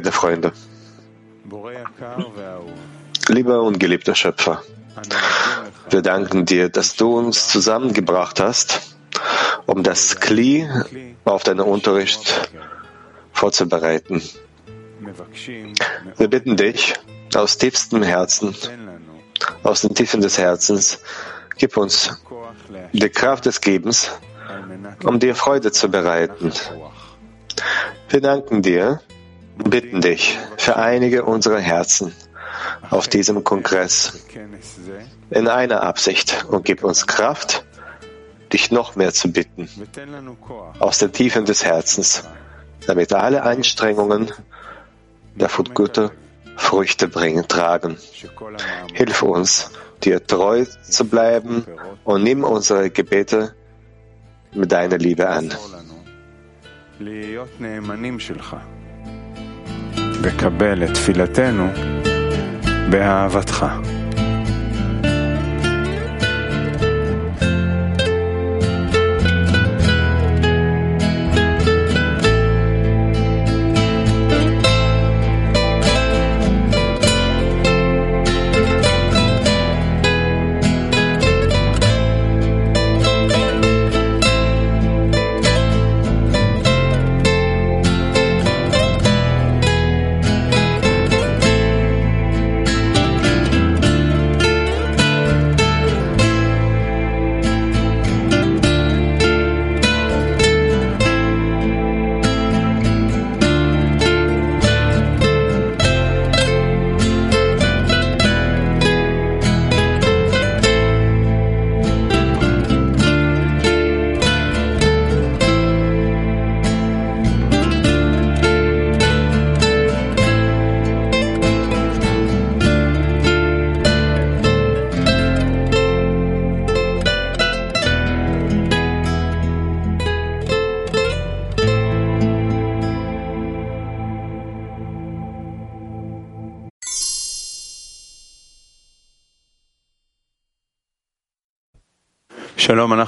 Der Freunde. Lieber und geliebter Schöpfer, wir danken dir, dass du uns zusammengebracht hast, um das Kli auf deinen Unterricht vorzubereiten. Wir bitten dich aus tiefstem Herzen, aus den Tiefen des Herzens, gib uns die Kraft des Gebens, um dir Freude zu bereiten. Wir danken dir bitten dich, vereinige unsere Herzen auf diesem Kongress in einer Absicht und gib uns Kraft, dich noch mehr zu bitten, aus den Tiefen des Herzens, damit alle Anstrengungen der gute Früchte bringen, tragen. Hilf uns, dir treu zu bleiben und nimm unsere Gebete mit deiner Liebe an. וקבל את תפילתנו באהבתך.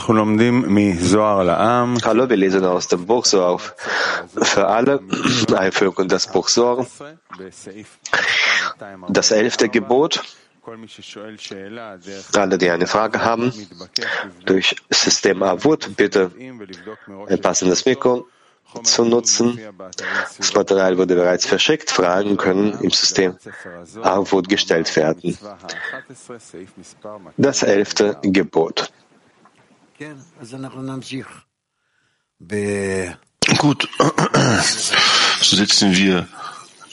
Hallo, wir lesen aus dem Buch Soar für alle Einführung in das Buch Soar. Das elfte Gebot. Alle, die eine Frage haben, durch System Avut bitte ein passendes Mikro zu nutzen. Das Material wurde bereits verschickt. Fragen können im System Avut gestellt werden. Das elfte Gebot. Gut, so setzen wir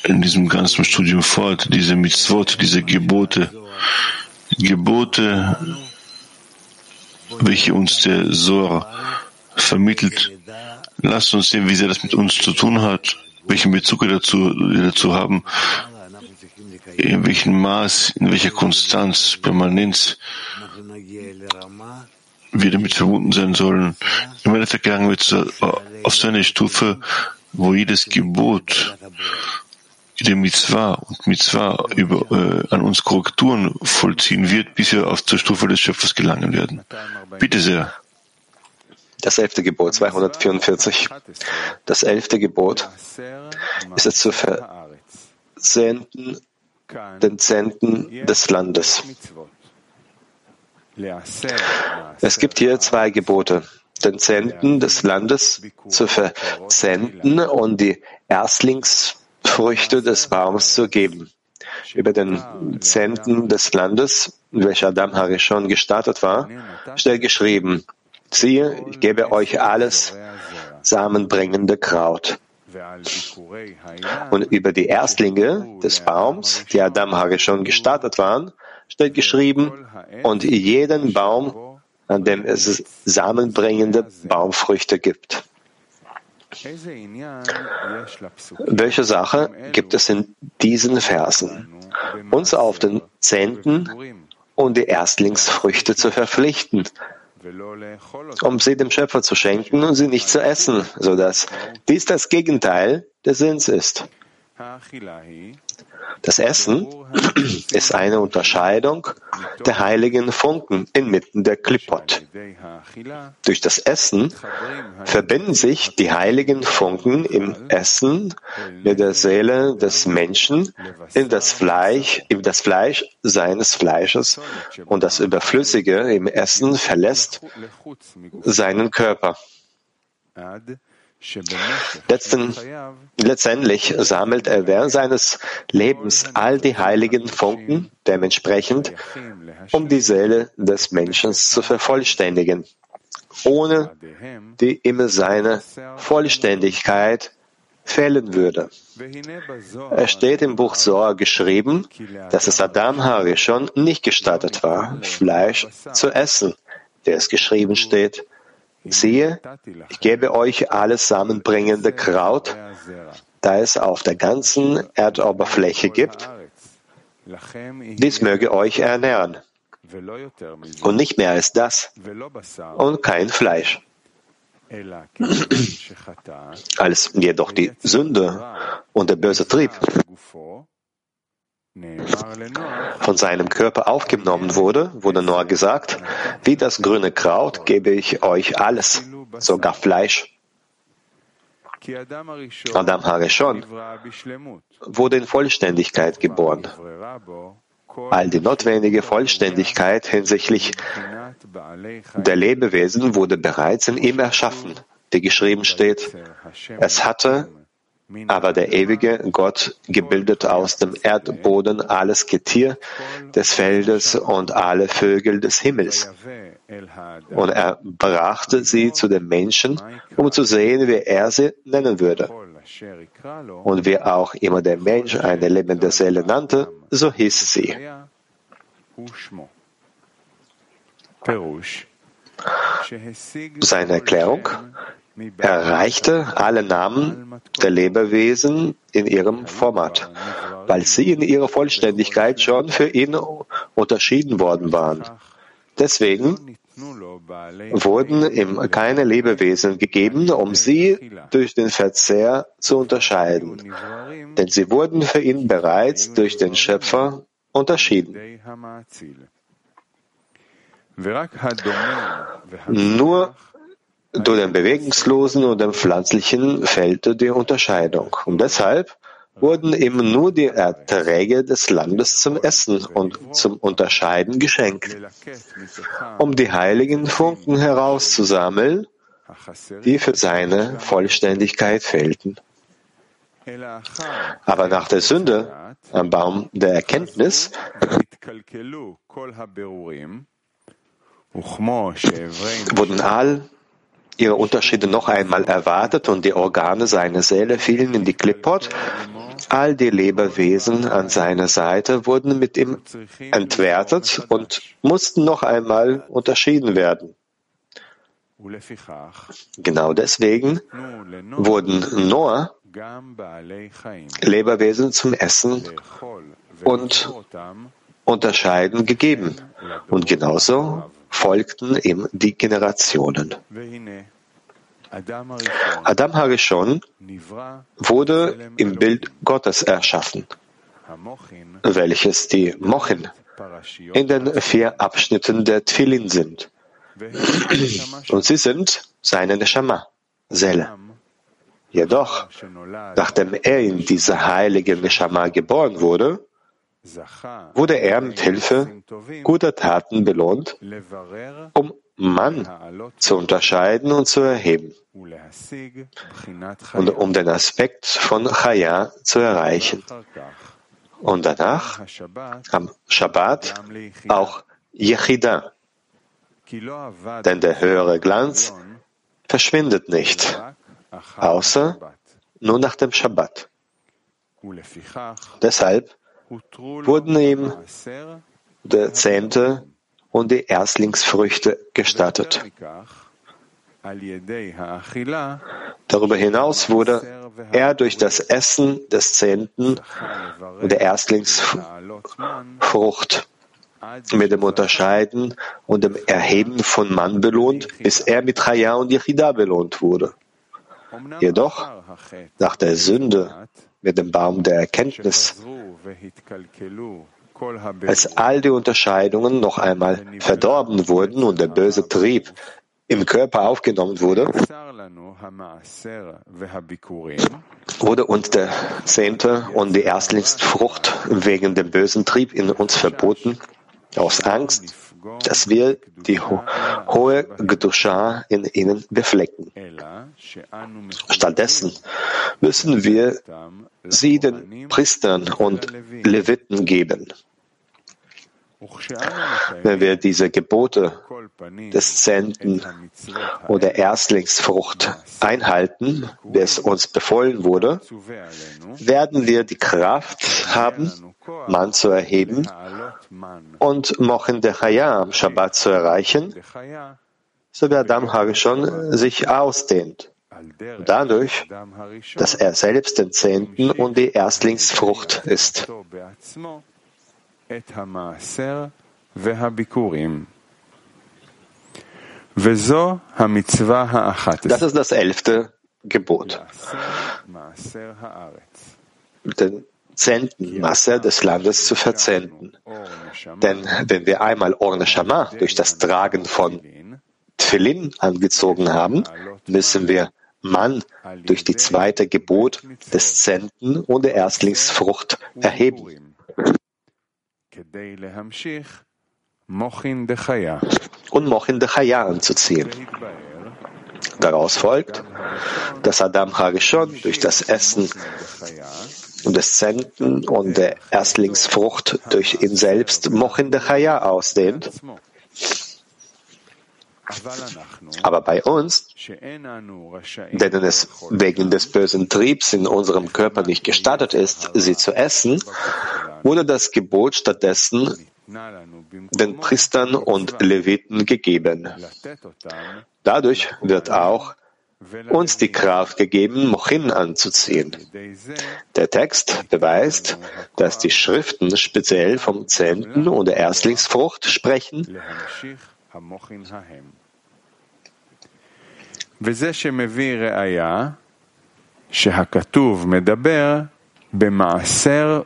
in diesem ganzen Studium fort, diese Mitzvot, diese Gebote, Gebote, welche uns der Sor vermittelt. Lasst uns sehen, wie sehr das mit uns zu tun hat, welchen Bezug wir dazu, dazu haben, in welchem Maß, in welcher Konstanz, Permanenz wir damit verbunden sein sollen. Im Endeffekt gelangen wir auf so eine Stufe, wo jedes Gebot, jede Mitzvah und Mitzvah über, äh, an uns Korrekturen vollziehen wird, bis wir auf zur Stufe des Schöpfers gelangen werden. Bitte sehr. Das elfte Gebot, 244. Das elfte Gebot ist es zu versenden den Zenten des Landes. Es gibt hier zwei Gebote. Den Zenten des Landes zu versenden und die Erstlingsfrüchte des Baums zu geben. Über den Zenten des Landes, welcher Adam Harishon gestartet war, steht geschrieben, siehe, ich gebe euch alles samenbringende Kraut. Und über die Erstlinge des Baums, die Adam Harishon gestartet waren, steht geschrieben, und jeden Baum, an dem es samenbringende Baumfrüchte gibt. Welche Sache gibt es in diesen Versen? Uns auf den Zehnten und die Erstlingsfrüchte zu verpflichten, um sie dem Schöpfer zu schenken und sie nicht zu essen, sodass dies das Gegenteil des Sinns ist. Das Essen ist eine Unterscheidung der heiligen Funken inmitten der Klippot. Durch das Essen verbinden sich die heiligen Funken im Essen mit der Seele des Menschen in das Fleisch, in das Fleisch seines Fleisches und das Überflüssige im Essen verlässt seinen Körper. Letzten, letztendlich sammelt er während seines Lebens all die heiligen Funken dementsprechend, um die Seele des Menschen zu vervollständigen, ohne die ihm seine Vollständigkeit fehlen würde. Es steht im Buch Sohr geschrieben, dass es Adam Harishon nicht gestattet war, Fleisch zu essen, der es geschrieben steht, Siehe, ich gebe euch alles samenbringende Kraut, da es auf der ganzen Erdoberfläche gibt. Dies möge euch ernähren. Und nicht mehr als das. Und kein Fleisch. Als jedoch die Sünde und der böse Trieb von seinem Körper aufgenommen wurde, wurde Noah gesagt, wie das grüne Kraut gebe ich euch alles, sogar Fleisch. Adam Harishon wurde in Vollständigkeit geboren. All die notwendige Vollständigkeit hinsichtlich der Lebewesen wurde bereits in ihm erschaffen, die geschrieben steht, es hatte aber der ewige Gott gebildet aus dem Erdboden alles Getier des Feldes und alle Vögel des Himmels. Und er brachte sie zu den Menschen, um zu sehen, wie er sie nennen würde. Und wie auch immer der Mensch eine lebende Seele nannte, so hieß sie. Seine Erklärung erreichte alle Namen der Lebewesen in ihrem Format, weil sie in ihrer Vollständigkeit schon für ihn unterschieden worden waren. Deswegen wurden ihm keine Lebewesen gegeben, um sie durch den Verzehr zu unterscheiden, denn sie wurden für ihn bereits durch den Schöpfer unterschieden. Nur durch den bewegungslosen und den pflanzlichen fehlte die Unterscheidung. Und deshalb wurden ihm nur die Erträge des Landes zum Essen und zum Unterscheiden geschenkt, um die heiligen Funken herauszusammeln, die für seine Vollständigkeit fehlten. Aber nach der Sünde am Baum der Erkenntnis wurden all ihre Unterschiede noch einmal erwartet und die Organe seiner Seele fielen in die Klippot. All die Lebewesen an seiner Seite wurden mit ihm entwertet und mussten noch einmal unterschieden werden. Genau deswegen wurden Noah Lebewesen zum Essen und Unterscheiden gegeben. Und genauso folgten ihm die Generationen. Adam Harishon wurde im Bild Gottes erschaffen, welches die Mochin in den vier Abschnitten der Tfilin sind. Und sie sind seine Neshama, Seele. Jedoch, nachdem er in diese heilige Neshama geboren wurde, wurde er mit Hilfe guter Taten belohnt, um Mann zu unterscheiden und zu erheben und um den Aspekt von Chaya zu erreichen. Und danach am Shabbat auch Yechida, denn der höhere Glanz verschwindet nicht, außer nur nach dem Shabbat. Deshalb wurden ihm der Zehnte und die Erstlingsfrüchte gestattet. Darüber hinaus wurde er durch das Essen des Zehnten und der Erstlingsfrucht mit dem Unterscheiden und dem Erheben von Mann belohnt, bis er mit Chaya und Yechida belohnt wurde. Jedoch nach der Sünde mit dem Baum der Erkenntnis, als all die Unterscheidungen noch einmal verdorben wurden und der böse Trieb im Körper aufgenommen wurde, wurde uns der Zehnte und die Erstlingsfrucht wegen dem bösen Trieb in uns verboten, aus Angst, dass wir die ho hohe Gdusha in ihnen beflecken. Stattdessen müssen wir sie den Priestern und Leviten geben. Wenn wir diese Gebote des Zehnten oder Erstlingsfrucht einhalten, wie es uns befohlen wurde, werden wir die Kraft haben, Mann zu erheben und Mochin de Chaya am Shabbat zu erreichen, so wie Adam Harishon sich ausdehnt. Dadurch, dass er selbst den Zehnten und die Erstlingsfrucht ist. Das ist das elfte Gebot. Den Zenten, Masse des Landes zu verzenden. Denn wenn wir einmal Orne Shama durch das Tragen von Tfilin angezogen haben, müssen wir Mann durch die zweite Gebot des Zenten und der Erstlingsfrucht erheben. Und Mochin de Chaya anzuziehen. Daraus folgt, dass Adam Harishon durch das Essen des Zenten und der Erstlingsfrucht durch ihn selbst Mochin ausdehnt. Aber bei uns, denen es wegen des bösen Triebs in unserem Körper nicht gestattet ist, sie zu essen, wurde das Gebot stattdessen den Priestern und Leviten gegeben. Dadurch wird auch uns die Kraft gegeben, Mochin anzuziehen. Der Text beweist, dass die Schriften speziell vom Zehnten und der Erstlingsfrucht sprechen. וזה שמביא ראיה שהכתוב מדבר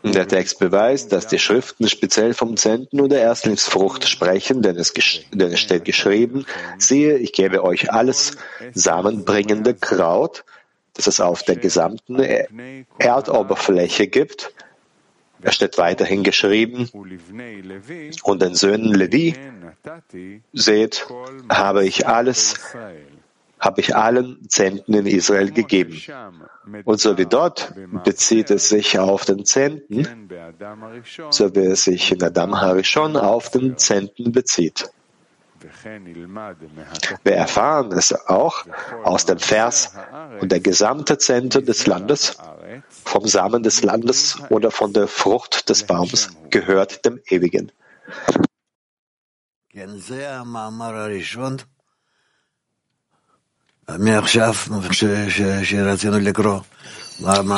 der Text beweist, dass die Schriften speziell vom Zehnten oder Erstlingsfrucht sprechen, denn es, denn es steht geschrieben, siehe, ich gebe euch alles samenbringende Kraut, das es auf der gesamten Erdoberfläche gibt. Es steht weiterhin geschrieben, und den Söhnen Levi, seht, habe ich alles habe ich allen Zehnten in Israel gegeben. Und so wie dort bezieht es sich auf den Zehnten, so wie es sich in Adam Harishon auf den Zehnten bezieht. Wir erfahren es auch aus dem Vers, und der gesamte Zehnte des Landes, vom Samen des Landes oder von der Frucht des Baums gehört dem Ewigen.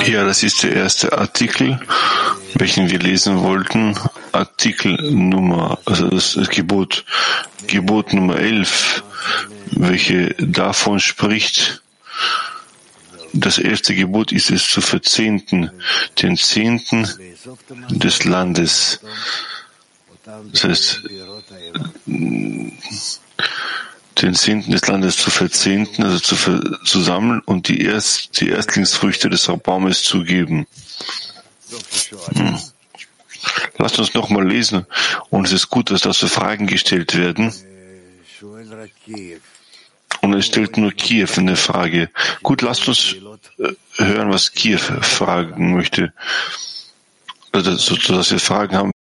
Ja, das ist der erste Artikel, welchen wir lesen wollten. Artikel Nummer, also das Gebot, Gebot Nummer 11, welche davon spricht, das erste Gebot ist es zu verzehnten, den Zehnten des Landes. Das heißt, den Zehnten des Landes zu verzehnten, also zu, ver zu sammeln und die, Erst, die Erstlingsfrüchte des Baumes zu geben. Hm. Lasst uns nochmal lesen. Und es ist gut, dass dazu Fragen gestellt werden. Und es stellt nur Kiew eine Frage. Gut, lasst uns äh, hören, was Kiew fragen möchte. Also, so, dass wir Fragen haben.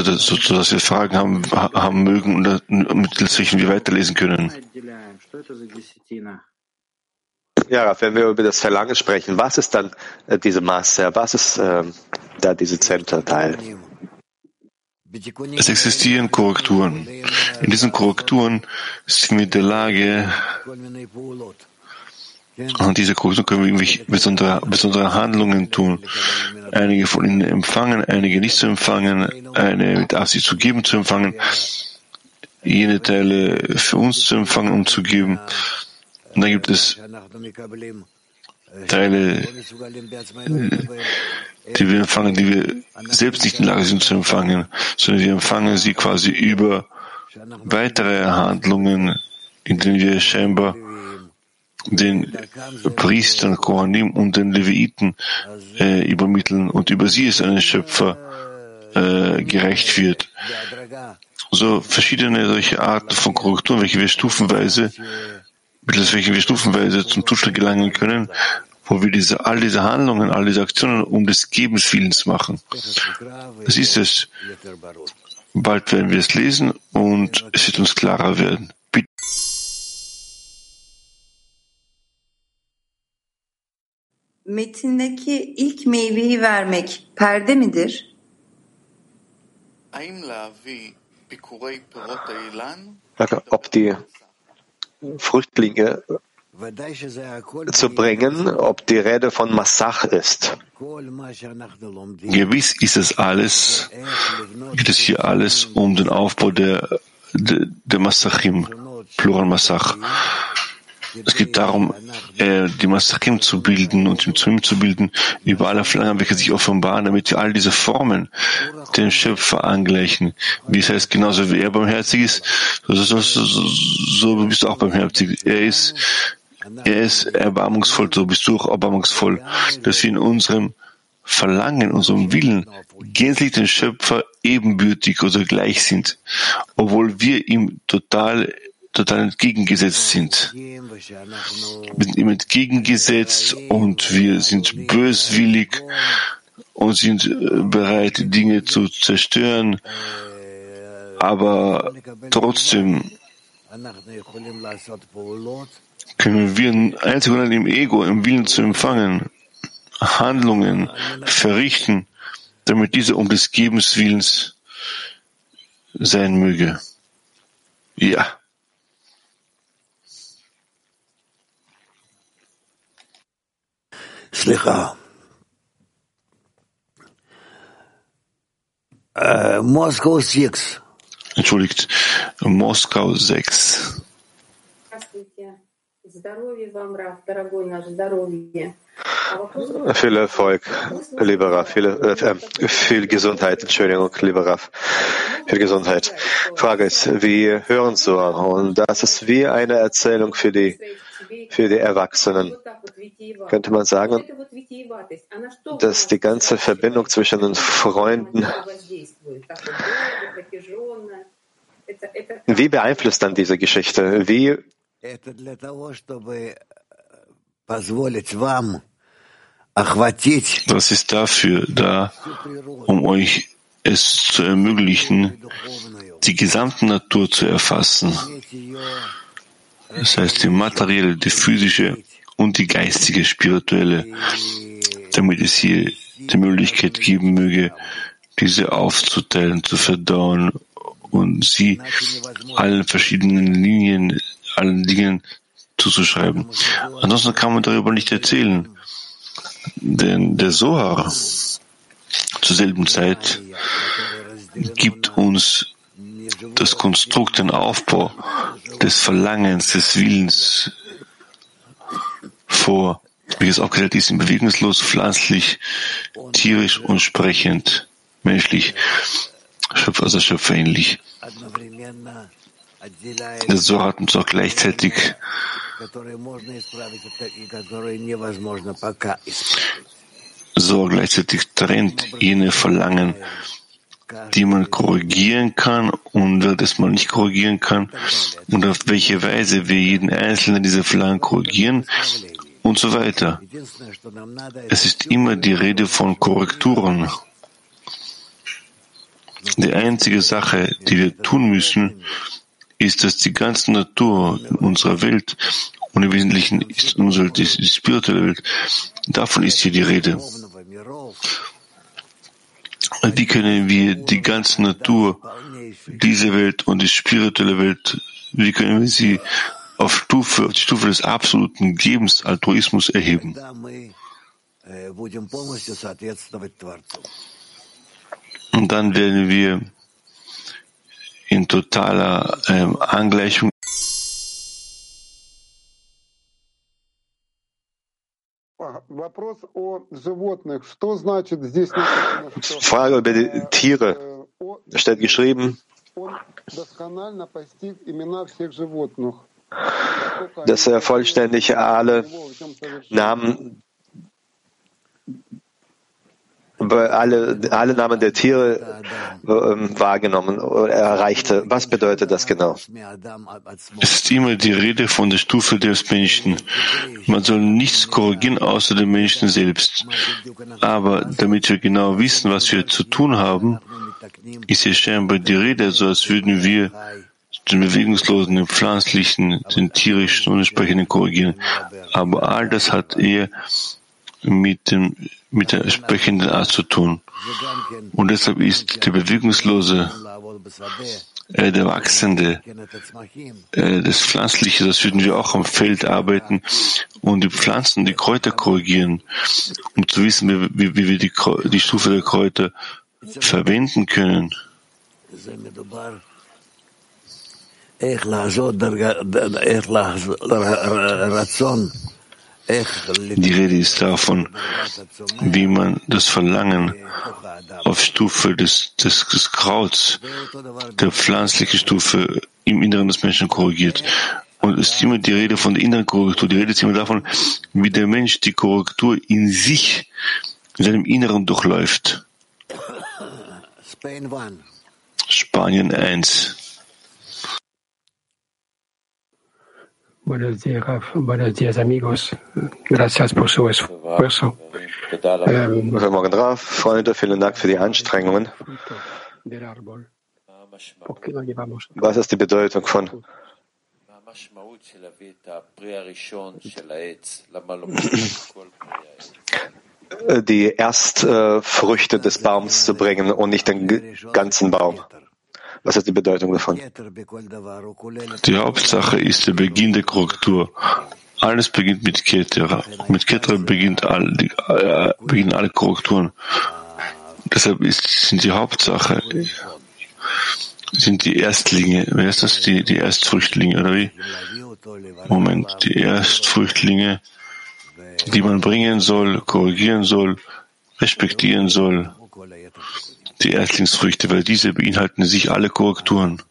Also so, so dass wir Fragen haben, haben mögen und mittels welchen wir weiterlesen können. Ja, wenn wir über das Verlangen sprechen, was ist dann äh, diese Masse? Was ist äh, da diese Zenterteil? Es existieren Korrekturen. In diesen Korrekturen sind wir in der Lage, und diese Korrekturen können wir irgendwelche besondere, besondere Handlungen tun. Einige von ihnen empfangen, einige nicht zu empfangen, eine mit Absicht zu geben zu empfangen. jene Teile für uns zu empfangen und zu geben. Und dann gibt es Teile, die wir empfangen, die wir selbst nicht in der Lage sind zu empfangen, sondern wir empfangen sie quasi über weitere Handlungen, in denen wir scheinbar den Priestern, Kohanim und den Leviten äh, übermitteln und über sie ist ein Schöpfer äh, gerecht wird. So verschiedene solche Arten von Korrekturen, welche wir stufenweise, mittels welche wir stufenweise zum Zustand gelangen können, wo wir diese, all diese Handlungen, all diese Aktionen um des Gebens Willens machen. Das ist es. Bald werden wir es lesen und es wird uns klarer werden. Metindeki ilk meyveyi vermek perde midir? Ob die Früchtlinge zu bringen, ob die Rede von Massach ist. Gewiss ist es alles, geht es hier alles um den Aufbau der, der, der Massachim, Plural Massach. Es geht darum, äh, die Masachim zu bilden und im Zwim zu bilden, über alle Flangen, welche sich offenbaren, damit wir all diese Formen dem Schöpfer angleichen. Wie es heißt, genauso wie er barmherzig ist, so, so, so, so bist du auch barmherzig. Er ist, er ist erbarmungsvoll, so bist du auch erbarmungsvoll, dass wir in unserem Verlangen, unserem Willen gänzlich den Schöpfer ebenbürtig oder gleich sind, obwohl wir ihm total total entgegengesetzt sind. Wir sind ihm entgegengesetzt und wir sind böswillig und sind äh, bereit, Dinge zu zerstören, aber trotzdem können wir einzig und im Ego, im Willen zu empfangen, Handlungen verrichten, damit diese um des Gebens Willens sein möge. Ja. Slicha. Äh, Moskau 6. Entschuldigt, Moskau 6. Viel Erfolg, lieber Raff, viel, äh, äh, viel Gesundheit, Entschuldigung, lieber Raff, viel Gesundheit. Frage ist, wir hören so und das ist wie eine Erzählung für die für die Erwachsenen. Könnte man sagen, dass die ganze Verbindung zwischen den Freunden, wie beeinflusst dann diese Geschichte? Wie das ist dafür da, um euch es zu ermöglichen, die gesamte Natur zu erfassen. Das heißt, die materielle, die physische und die geistige, spirituelle, damit es hier die Möglichkeit geben möge, diese aufzuteilen, zu verdauen und sie allen verschiedenen Linien, allen Dingen zuzuschreiben. Ansonsten kann man darüber nicht erzählen. Denn der Sohar zur selben Zeit gibt uns das Konstrukt, den Aufbau des Verlangens, des Willens vor, wie es auch gesagt ist, bewegungslos, pflanzlich, tierisch und sprechend, menschlich, also schöpferähnlich. Der Zohar hat uns auch gleichzeitig so gleichzeitig trennt jene Verlangen, die man korrigieren kann und das man nicht korrigieren kann und auf welche Weise wir jeden einzelnen dieser Verlangen korrigieren und so weiter. Es ist immer die Rede von Korrekturen. Die einzige Sache, die wir tun müssen, ist, dass die ganze Natur unserer Welt und im Wesentlichen ist unsere die spirituelle Welt, davon ist hier die Rede. Wie können wir die ganze Natur, diese Welt und die spirituelle Welt, wie können wir sie auf Stufe, auf die Stufe des absoluten Gebens, Altruismus erheben? Und dann werden wir in totaler ähm, Angleichung. Frage über die Tiere. Da steht geschrieben, dass er vollständig alle Namen alle, alle Namen der Tiere äh, wahrgenommen oder erreichte. Was bedeutet das genau? Es ist immer die Rede von der Stufe des Menschen. Man soll nichts korrigieren außer dem Menschen selbst. Aber damit wir genau wissen, was wir zu tun haben, ist ja scheinbar die Rede, so als würden wir den bewegungslosen, den pflanzlichen, den tierischen und entsprechenden korrigieren. Aber all das hat eher mit dem, mit der entsprechenden Art zu tun. Und deshalb ist der bewegungslose, äh, der wachsende, äh, das Pflanzliche, das würden wir auch am Feld arbeiten und die Pflanzen, die Kräuter korrigieren, um zu wissen, wie, wie wir die, die Stufe der Kräuter verwenden können. Die Rede ist davon, wie man das Verlangen auf Stufe des, des, des Krauts, der pflanzlichen Stufe im Inneren des Menschen korrigiert. Und es ist immer die Rede von der inneren Korrektur. Die Rede ist immer davon, wie der Mensch die Korrektur in sich, in seinem Inneren durchläuft. Spanien 1. Buenos días, Raf. Buenos días, amigos. Gracias por su esfuerzo. Ähm, Guten Morgen, Raf. Freunde, vielen Dank für die Anstrengungen. Was ist die Bedeutung von die Erstfrüchte des Baums zu bringen und nicht den ganzen Baum? Was ist die Bedeutung davon? Die Hauptsache ist der Beginn der Korrektur. Alles beginnt mit Ketera. Mit Ketera beginnt all, die, äh, beginnen alle Korrekturen. Deshalb ist, sind die Hauptsache, sind die Erstlinge. Wer ist das? Die, die Erstfrüchtlinge, oder wie? Moment, die Erstfrüchtlinge, die man bringen soll, korrigieren soll, respektieren soll die Erstlingsfrüchte, weil diese beinhalten sich alle Korrekturen.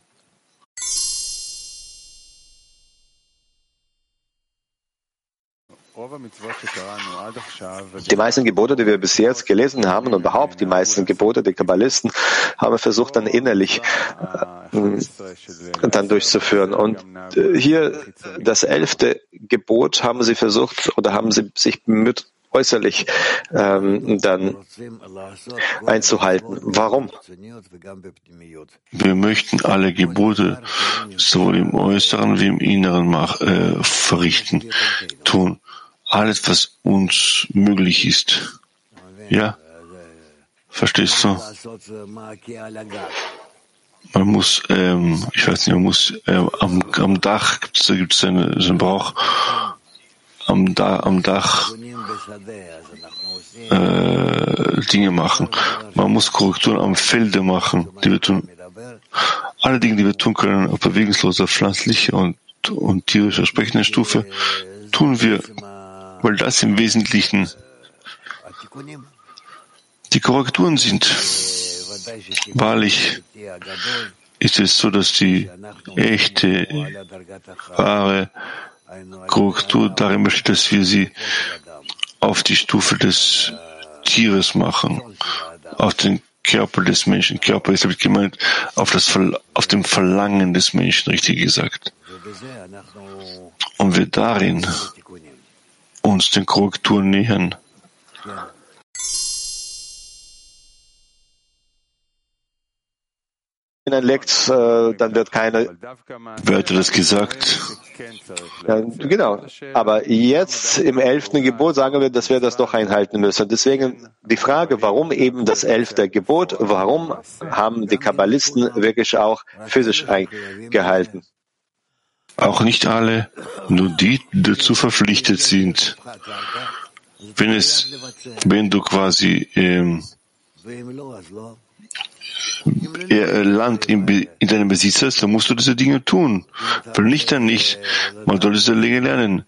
Die meisten Gebote, die wir bis jetzt gelesen haben und überhaupt die meisten Gebote der Kabbalisten haben wir versucht dann innerlich äh, dann durchzuführen. Und äh, hier das elfte Gebot haben sie versucht oder haben sie sich bemüht, äußerlich ähm, dann einzuhalten. Warum? Wir möchten alle Gebote sowohl im Äußeren wie im Inneren mach, äh, verrichten, tun. Alles, was uns möglich ist. Ja? Verstehst du? Man muss, ähm, ich weiß nicht, man muss äh, am, am Dach gibt es gibt's eine, so einen Brauch, am, da, am Dach äh, Dinge machen. Man muss Korrekturen am Felde machen, die wir tun. Alle Dinge, die wir tun können, auf bewegungsloser, pflanzlicher und, und tierischer sprechender Stufe, tun wir, weil das im Wesentlichen die Korrekturen sind. Wahrlich ist es so, dass die echte, wahre Korrektur darin besteht, dass wir sie auf die Stufe des Tieres machen, auf den Körper des Menschen. Körper ist damit gemeint, auf, das, auf dem Verlangen des Menschen, richtig gesagt. Und wir darin uns den Korrekturen nähern. Hineinlegt, äh, dann wird keine. Wer hat das gesagt? Ja, genau. Aber jetzt im elften Gebot sagen wir, dass wir das doch einhalten müssen. Deswegen die Frage, warum eben das elfte Gebot? Warum haben die Kabbalisten wirklich auch physisch eingehalten? Auch nicht alle, nur die dazu verpflichtet sind. Wenn es, wenn du quasi ähm, er Land in, in deinem Besitz hast, dann musst du diese Dinge tun. Wenn nicht, dann nicht. Man soll diese Dinge lernen,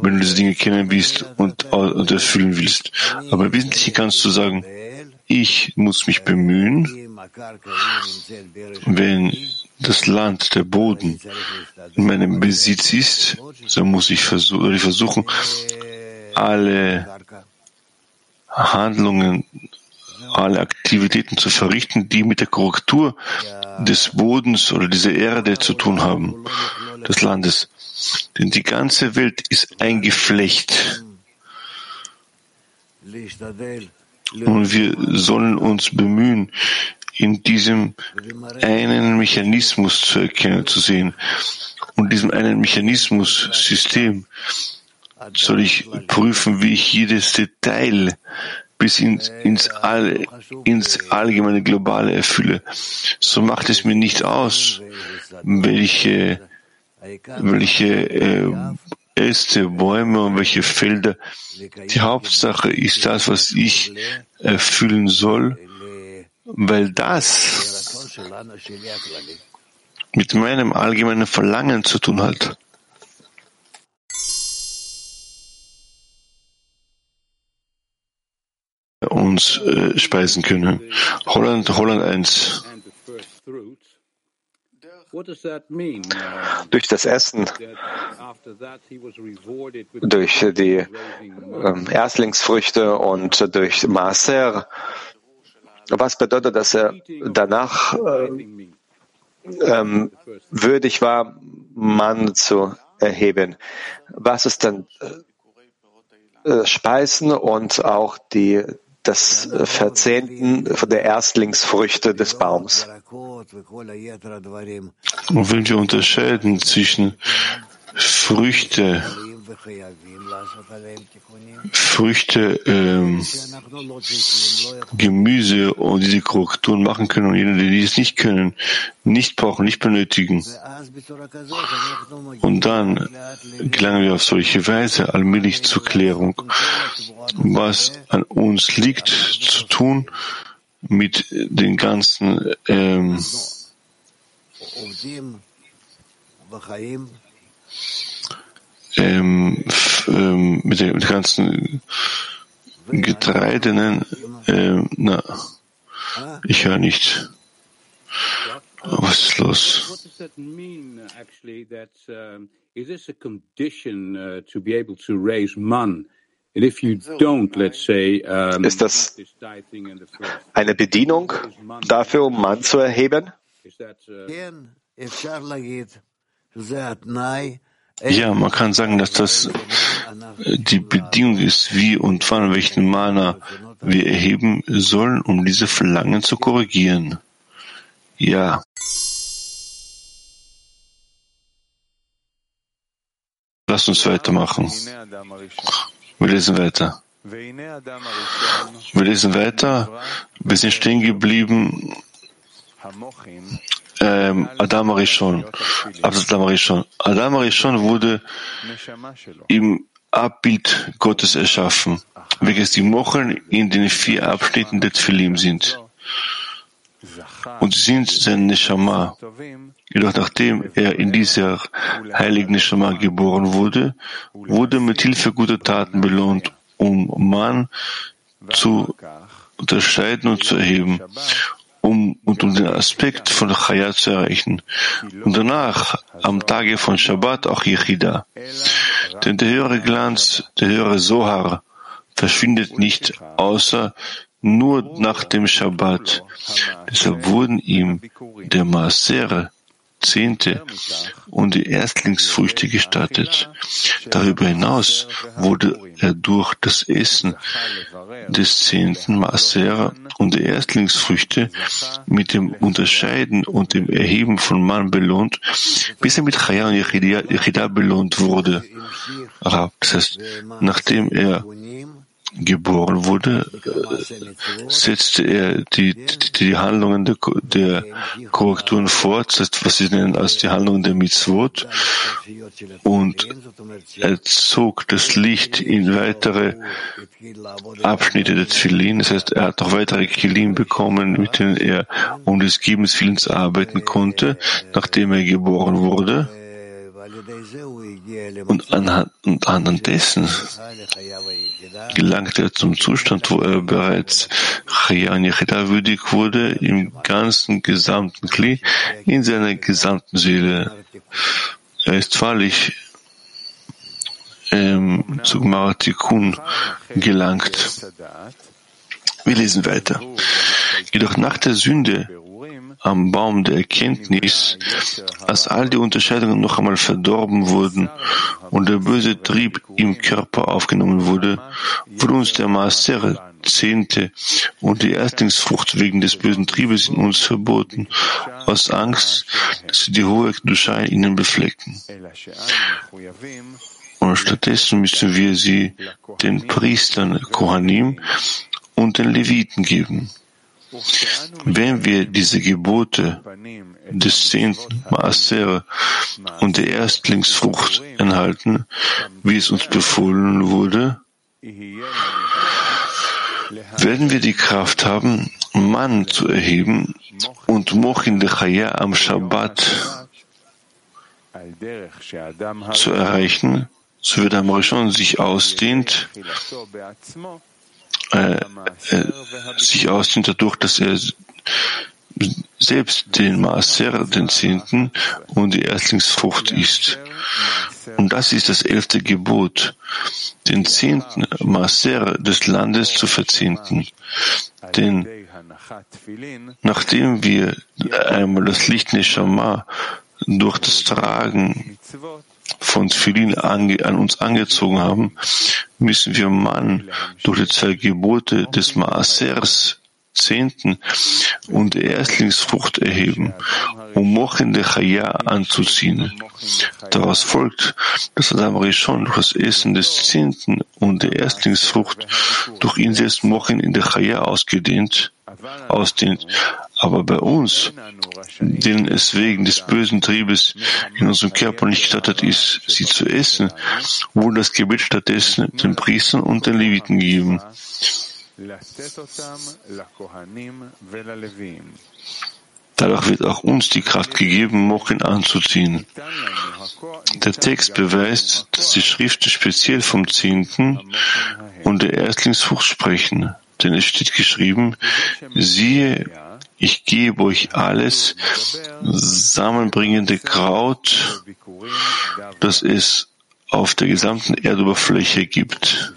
wenn du diese Dinge kennen willst und, und erfüllen willst. Aber im Wesentlichen kannst du sagen, ich muss mich bemühen, wenn das Land, der Boden in meinem Besitz ist, so muss ich versuchen, alle Handlungen, alle Aktivitäten zu verrichten, die mit der Korrektur des Bodens oder dieser Erde zu tun haben, des Landes. Denn die ganze Welt ist ein Geflecht. Und wir sollen uns bemühen, in diesem einen Mechanismus zu erkennen, zu sehen. Und diesem einen Mechanismus-System soll ich prüfen, wie ich jedes Detail bis ins, ins, All, ins allgemeine Globale erfülle. So macht es mir nicht aus, welche, welche äh, Äste, Bäume und welche Felder. Die Hauptsache ist das, was ich erfüllen soll, weil das mit meinem allgemeinen Verlangen zu tun hat. Uns äh, speisen können. Holland, Holland 1. Durch das Essen, durch die ähm, Erstlingsfrüchte und durch Maaser, was bedeutet, dass er danach äh, ähm, würdig war, Mann zu erheben? Was ist dann äh, Speisen und auch die das Verzehnten von der Erstlingsfrüchte des Baums. Und wenn wir unterscheiden zwischen Früchte, Früchte, ähm, Gemüse und diese Korrekturen machen können und jene, die es nicht können, nicht brauchen, nicht benötigen. Und dann gelangen wir auf solche Weise allmählich zur Klärung, was an uns liegt zu tun mit den ganzen ähm, ähm, ähm, mit, den, mit ganzen Getreidenen, ähm, na, ich höre nicht. Was ist los? Is this a condition uh, to be able to raise man? Ist das eine Bedienung dafür, um Mann zu erheben? Ja, man kann sagen, dass das die Bedingung ist, wie und wann welchen Mana wir erheben sollen, um diese Verlangen zu korrigieren. Ja. Lass uns weitermachen. Wir lesen weiter. Wir lesen weiter. Wir sind stehen geblieben. Ähm, Adam Arishon. Adam Arishon. Adam Arishon wurde im Abbild Gottes erschaffen, welches die Mocheln in den vier Abschnitten der Tfilim sind. Und sie sind sein Neshama. Jedoch nachdem er in dieser heiligen Neshama geboren wurde, wurde mit Hilfe guter Taten belohnt, um Mann zu unterscheiden und zu erheben, um, und um den Aspekt von Chaya zu erreichen. Und danach, am Tage von Shabbat, auch Yechida. Denn der höhere Glanz, der höhere Sohar, verschwindet nicht, außer nur nach dem Shabbat. Deshalb wurden ihm der Maasere, Zehnte und die Erstlingsfrüchte gestattet. Darüber hinaus wurde er durch das Essen des zehnten Maasera und der Erstlingsfrüchte mit dem Unterscheiden und dem Erheben von Mann belohnt, bis er mit Chaya und Yechida belohnt wurde. Das heißt, nachdem er geboren wurde, setzte er die, die, die Handlungen der, der Korrekturen fort, was sie nennen als die Handlungen der Mitzvot, und er zog das Licht in weitere Abschnitte der Tfilin. Das heißt, er hat noch weitere Kilim bekommen, mit denen er um des Gebens Willens arbeiten konnte, nachdem er geboren wurde. Und anhand, und anhand dessen gelangte er zum Zustand, wo er bereits Chayan Yechida würdig wurde, im ganzen gesamten Kli, in seiner gesamten Seele. Er ist wahrlich ähm, zu Maratikun gelangt. Wir lesen weiter. Jedoch nach der Sünde am Baum der Erkenntnis, als all die Unterscheidungen noch einmal verdorben wurden und der böse Trieb im Körper aufgenommen wurde, wurde uns der Maaser, Zehnte und die Erstlingsfrucht wegen des bösen Triebes in uns verboten, aus Angst, dass sie die hohe Duscha in ihnen beflecken. Und stattdessen müssen wir sie den Priestern Kohanim und den Leviten geben. Wenn wir diese Gebote des zehnten Maaser und der Erstlingsfrucht enthalten, wie es uns befohlen wurde, werden wir die Kraft haben, Mann zu erheben und Mochin de Chaya am Shabbat zu erreichen, so wie der Rishon sich ausdehnt, äh, äh, sich ausdehnt dadurch, dass er selbst den Maaser, den Zehnten und die Erstlingsfrucht ist. Und das ist das elfte Gebot, den zehnten Maaser des Landes zu verzehnten. Denn nachdem wir einmal das Licht Neshama durch das Tragen von Tfilin an uns angezogen haben, müssen wir Mann durch die zwei Gebote des Maasers Zehnten und Erstlingsfrucht erheben, um Mochen de Chaya anzuziehen. Daraus folgt, dass Adam Rishon durch das Essen des Zehnten und der Erstlingsfrucht durch ihn selbst Mochen in der Chaya ausgedehnt, ausdehnt. Aber bei uns, denen es wegen des bösen Triebes in unserem Körper nicht gestattet ist, sie zu essen, wurde das Gebet stattdessen den Priestern und den Leviten gegeben. Dadurch wird auch uns die Kraft gegeben, Mochin anzuziehen. Der Text beweist, dass die Schriften speziell vom Zehnten und der Erstlingsfrucht sprechen. Denn es steht geschrieben, siehe, ich gebe euch alles samenbringende Kraut, das es auf der gesamten Erdoberfläche gibt.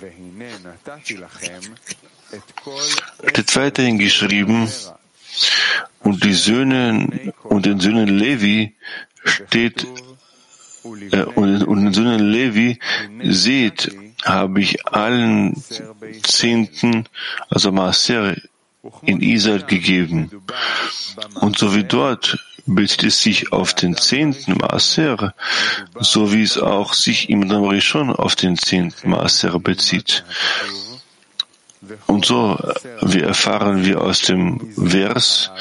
Steht weiterhin geschrieben, und die Söhne und den Söhnen Levi steht äh, und, und den Söhnen Levi seht, habe ich allen Zehnten, also Maaser, in Israel gegeben. Und so wie dort bezieht es sich auf den zehnten Maaser, so wie es auch sich im Rishon auf den zehnten Maaser bezieht. Und so, wie erfahren wir aus dem Vers,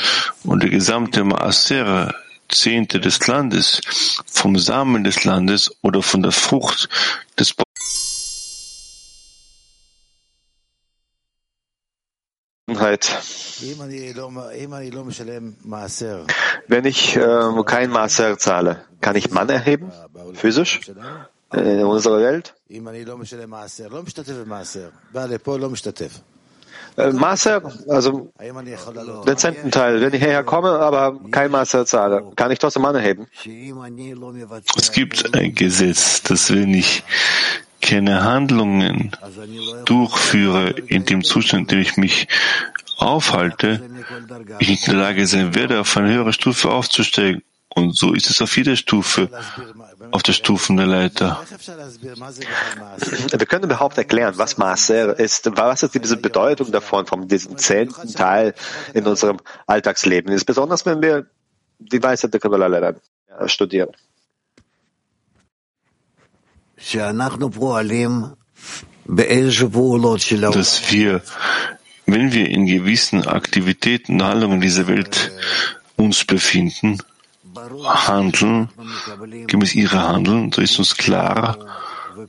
und der gesamte Maaser, Zehnte des Landes, vom Samen des Landes oder von der Frucht des Baumes, Wenn ich äh, kein Maser zahle, kann ich Mann erheben, physisch, in unserer Welt? Äh, Maser, also den zehnten Teil, wenn ich hierher komme, aber kein Maser zahle, kann ich trotzdem Mann erheben? Es gibt ein Gesetz, dass wenn ich keine Handlungen durchführe in dem Zustand, in dem ich mich aufhalte, ich in der Lage sein werde, auf eine höhere Stufe aufzusteigen. Und so ist es auf jeder Stufe, auf der Stufen der Leiter. Wir können überhaupt erklären, was Maser ist. Was ist diese Bedeutung davon, von diesem zehnten Teil in unserem Alltagsleben? Ist besonders, wenn wir die Weisheit der Kabbalah lernen, studieren. Dass wir, wenn wir in gewissen Aktivitäten, Handlungen dieser Welt uns befinden, handeln, gemäß ihrer Handeln, so ist uns klar,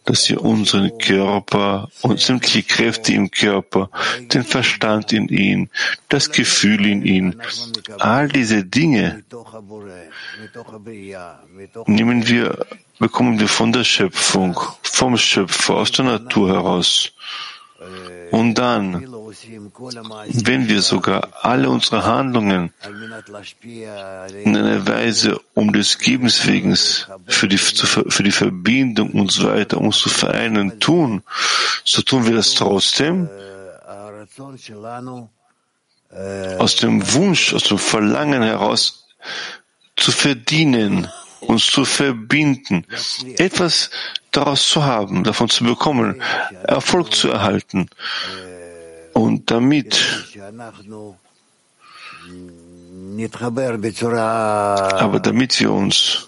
dass wir unseren Körper und sämtliche Kräfte im Körper, den Verstand in ihn, das Gefühl in ihn, all diese Dinge nehmen wir, bekommen wir von der Schöpfung, vom Schöpfer, aus der Natur heraus. Und dann, wenn wir sogar alle unsere Handlungen in einer Weise um des Gebens wegen für die, für die Verbindung und so weiter, uns zu vereinen, tun, so tun wir das trotzdem. Aus dem Wunsch, aus dem Verlangen heraus zu verdienen, uns zu verbinden, etwas daraus zu haben, davon zu bekommen, Erfolg zu erhalten. Und damit aber damit wir uns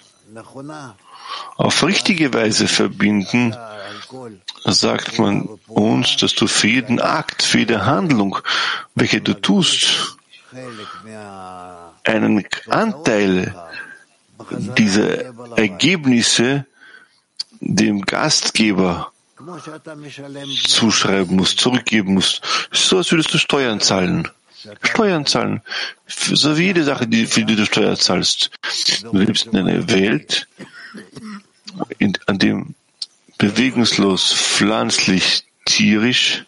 auf richtige Weise verbinden, sagt man uns, dass du für jeden Akt, für jede Handlung, welche du tust, einen Anteil dieser Ergebnisse dem Gastgeber zuschreiben musst, zurückgeben musst. So als würdest du Steuern zahlen. Steuern zahlen. So wie jede Sache, die, für die du Steuern zahlst. Du lebst in einer Welt, in, an dem bewegungslos, pflanzlich, tierisch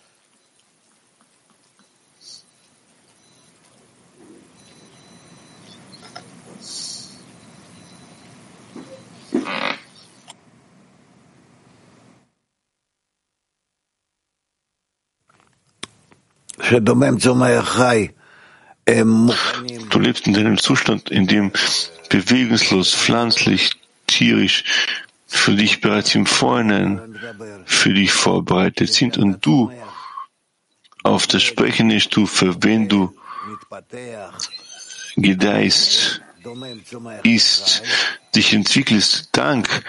Du lebst in einem Zustand, in dem bewegungslos, pflanzlich, tierisch für dich bereits im Vorhinein für dich vorbereitet sind und du auf der sprechenden Stufe, wenn du gedeihst, ist, dich entwickelst dank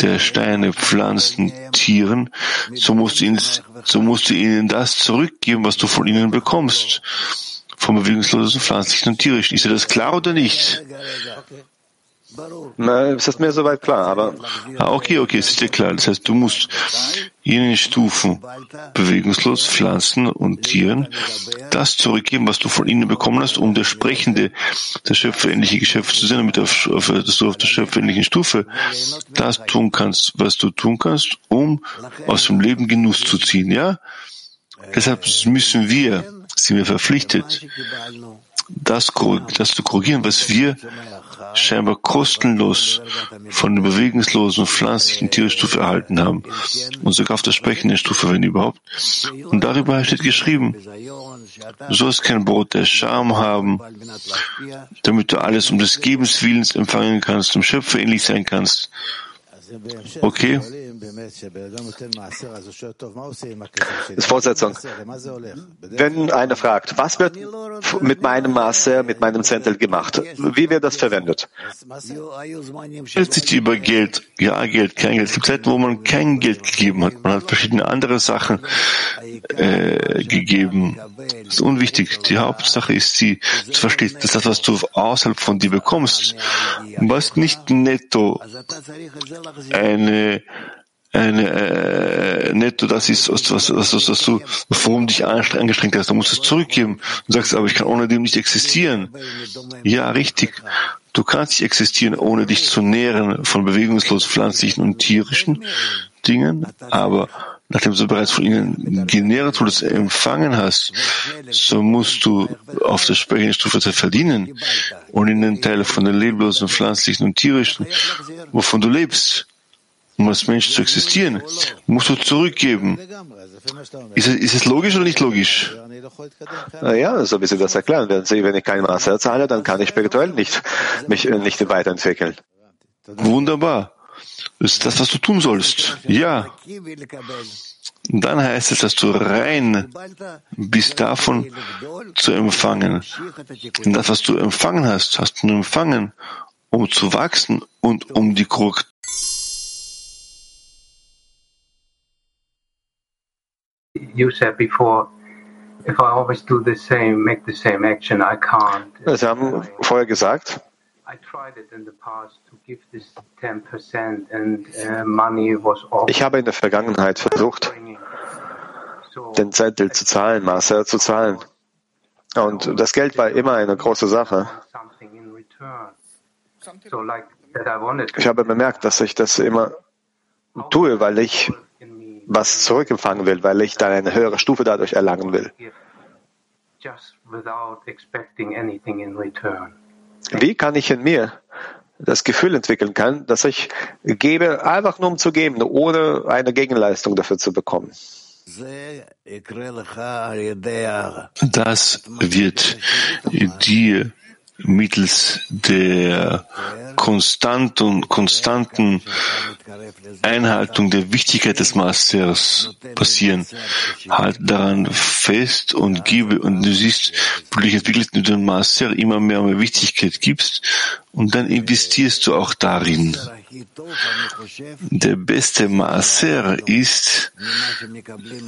der Steine, Pflanzen, Tieren, so musst, du ihnen, so musst du ihnen das zurückgeben, was du von ihnen bekommst. Vom bewegungslosen, pflanzlichen und tierischen. Ist dir das klar oder nicht? Na, es ist mir soweit klar, aber. Ah, okay, okay, es ist dir klar. Das heißt, du musst jenen Stufen, bewegungslos, Pflanzen und Tieren, das zurückgeben, was du von ihnen bekommen hast, um der sprechende, der schöpferähnliche Geschöpf zu sein, damit auf, auf, dass du auf der schöpferähnlichen Stufe das tun kannst, was du tun kannst, um aus dem Leben Genuss zu ziehen, ja? Deshalb müssen wir, sind wir verpflichtet, das, das zu korrigieren, was wir scheinbar kostenlos von der bewegungslosen pflanzlichen Tierstufe erhalten haben und sogar auf der sprechenden Stufe, wenn überhaupt. Und darüber steht geschrieben, du sollst kein Brot der Scham haben, damit du alles um des Gebens Willens empfangen kannst, um Schöpfer ähnlich sein kannst. Okay. Das Fortsetzung. Wenn einer fragt, was wird mit meinem Maße, mit meinem Zentel gemacht? Wie wird das verwendet? Es sich über Geld, ja Geld, kein Geld. Es gibt Zeiten, wo man kein Geld gegeben hat. Man hat verschiedene andere Sachen äh, gegeben. Das ist unwichtig. Die Hauptsache ist, sie zu verstehen, dass das, was du außerhalb von dir bekommst, was nicht netto eine eine äh, netto, das ist was, was, was, was du, worum dich angestrengt hast. Du musst es zurückgeben und sagst, aber ich kann ohne dem nicht existieren. Ja, richtig. Du kannst nicht existieren, ohne dich zu nähren von bewegungslos pflanzlichen und tierischen Dingen, aber nachdem du bereits von ihnen genährt wurdest, empfangen hast, so musst du auf der sprechenden Stufe verdienen und in den Teil von den leblosen, pflanzlichen und tierischen, wovon du lebst, um als Mensch zu existieren, musst du zurückgeben. Ist es, ist es logisch oder nicht logisch? Ja, so wie Sie das erklären. Wenn, Sie, wenn ich kein Maße zahle, dann kann ich spirituell nicht, mich nicht weiterentwickeln. Wunderbar. Das ist das, was du tun sollst. Ja. Dann heißt es, dass du rein bist davon zu empfangen. Und das, was du empfangen hast, hast du empfangen, um zu wachsen und um die Korrektur you said before, if I always do the same, make the same action, I can't. Sie haben vorher gesagt, I tried it in the past to give this 10% and uh, money was off. ich habe in der Vergangenheit versucht, den Zettel zu zahlen, Maße zu zahlen. Und das Geld war immer eine große Sache. something in return. So like that I wanted Ich habe bemerkt, dass ich das immer tue, weil ich was zurückempfangen will, weil ich dann eine höhere Stufe dadurch erlangen will. just without expecting anything in return. Wie kann ich in mir das Gefühl entwickeln kann, dass ich gebe, einfach nur um zu geben, ohne eine Gegenleistung dafür zu bekommen? Das wird dir mittels der konstanten, konstanten Einhaltung der Wichtigkeit des Masters passieren. Halt daran fest und gebe, und du siehst, du dich entwickelst mit dem Master immer mehr und mehr Wichtigkeit gibst, und dann investierst du auch darin. Der beste Maser ist,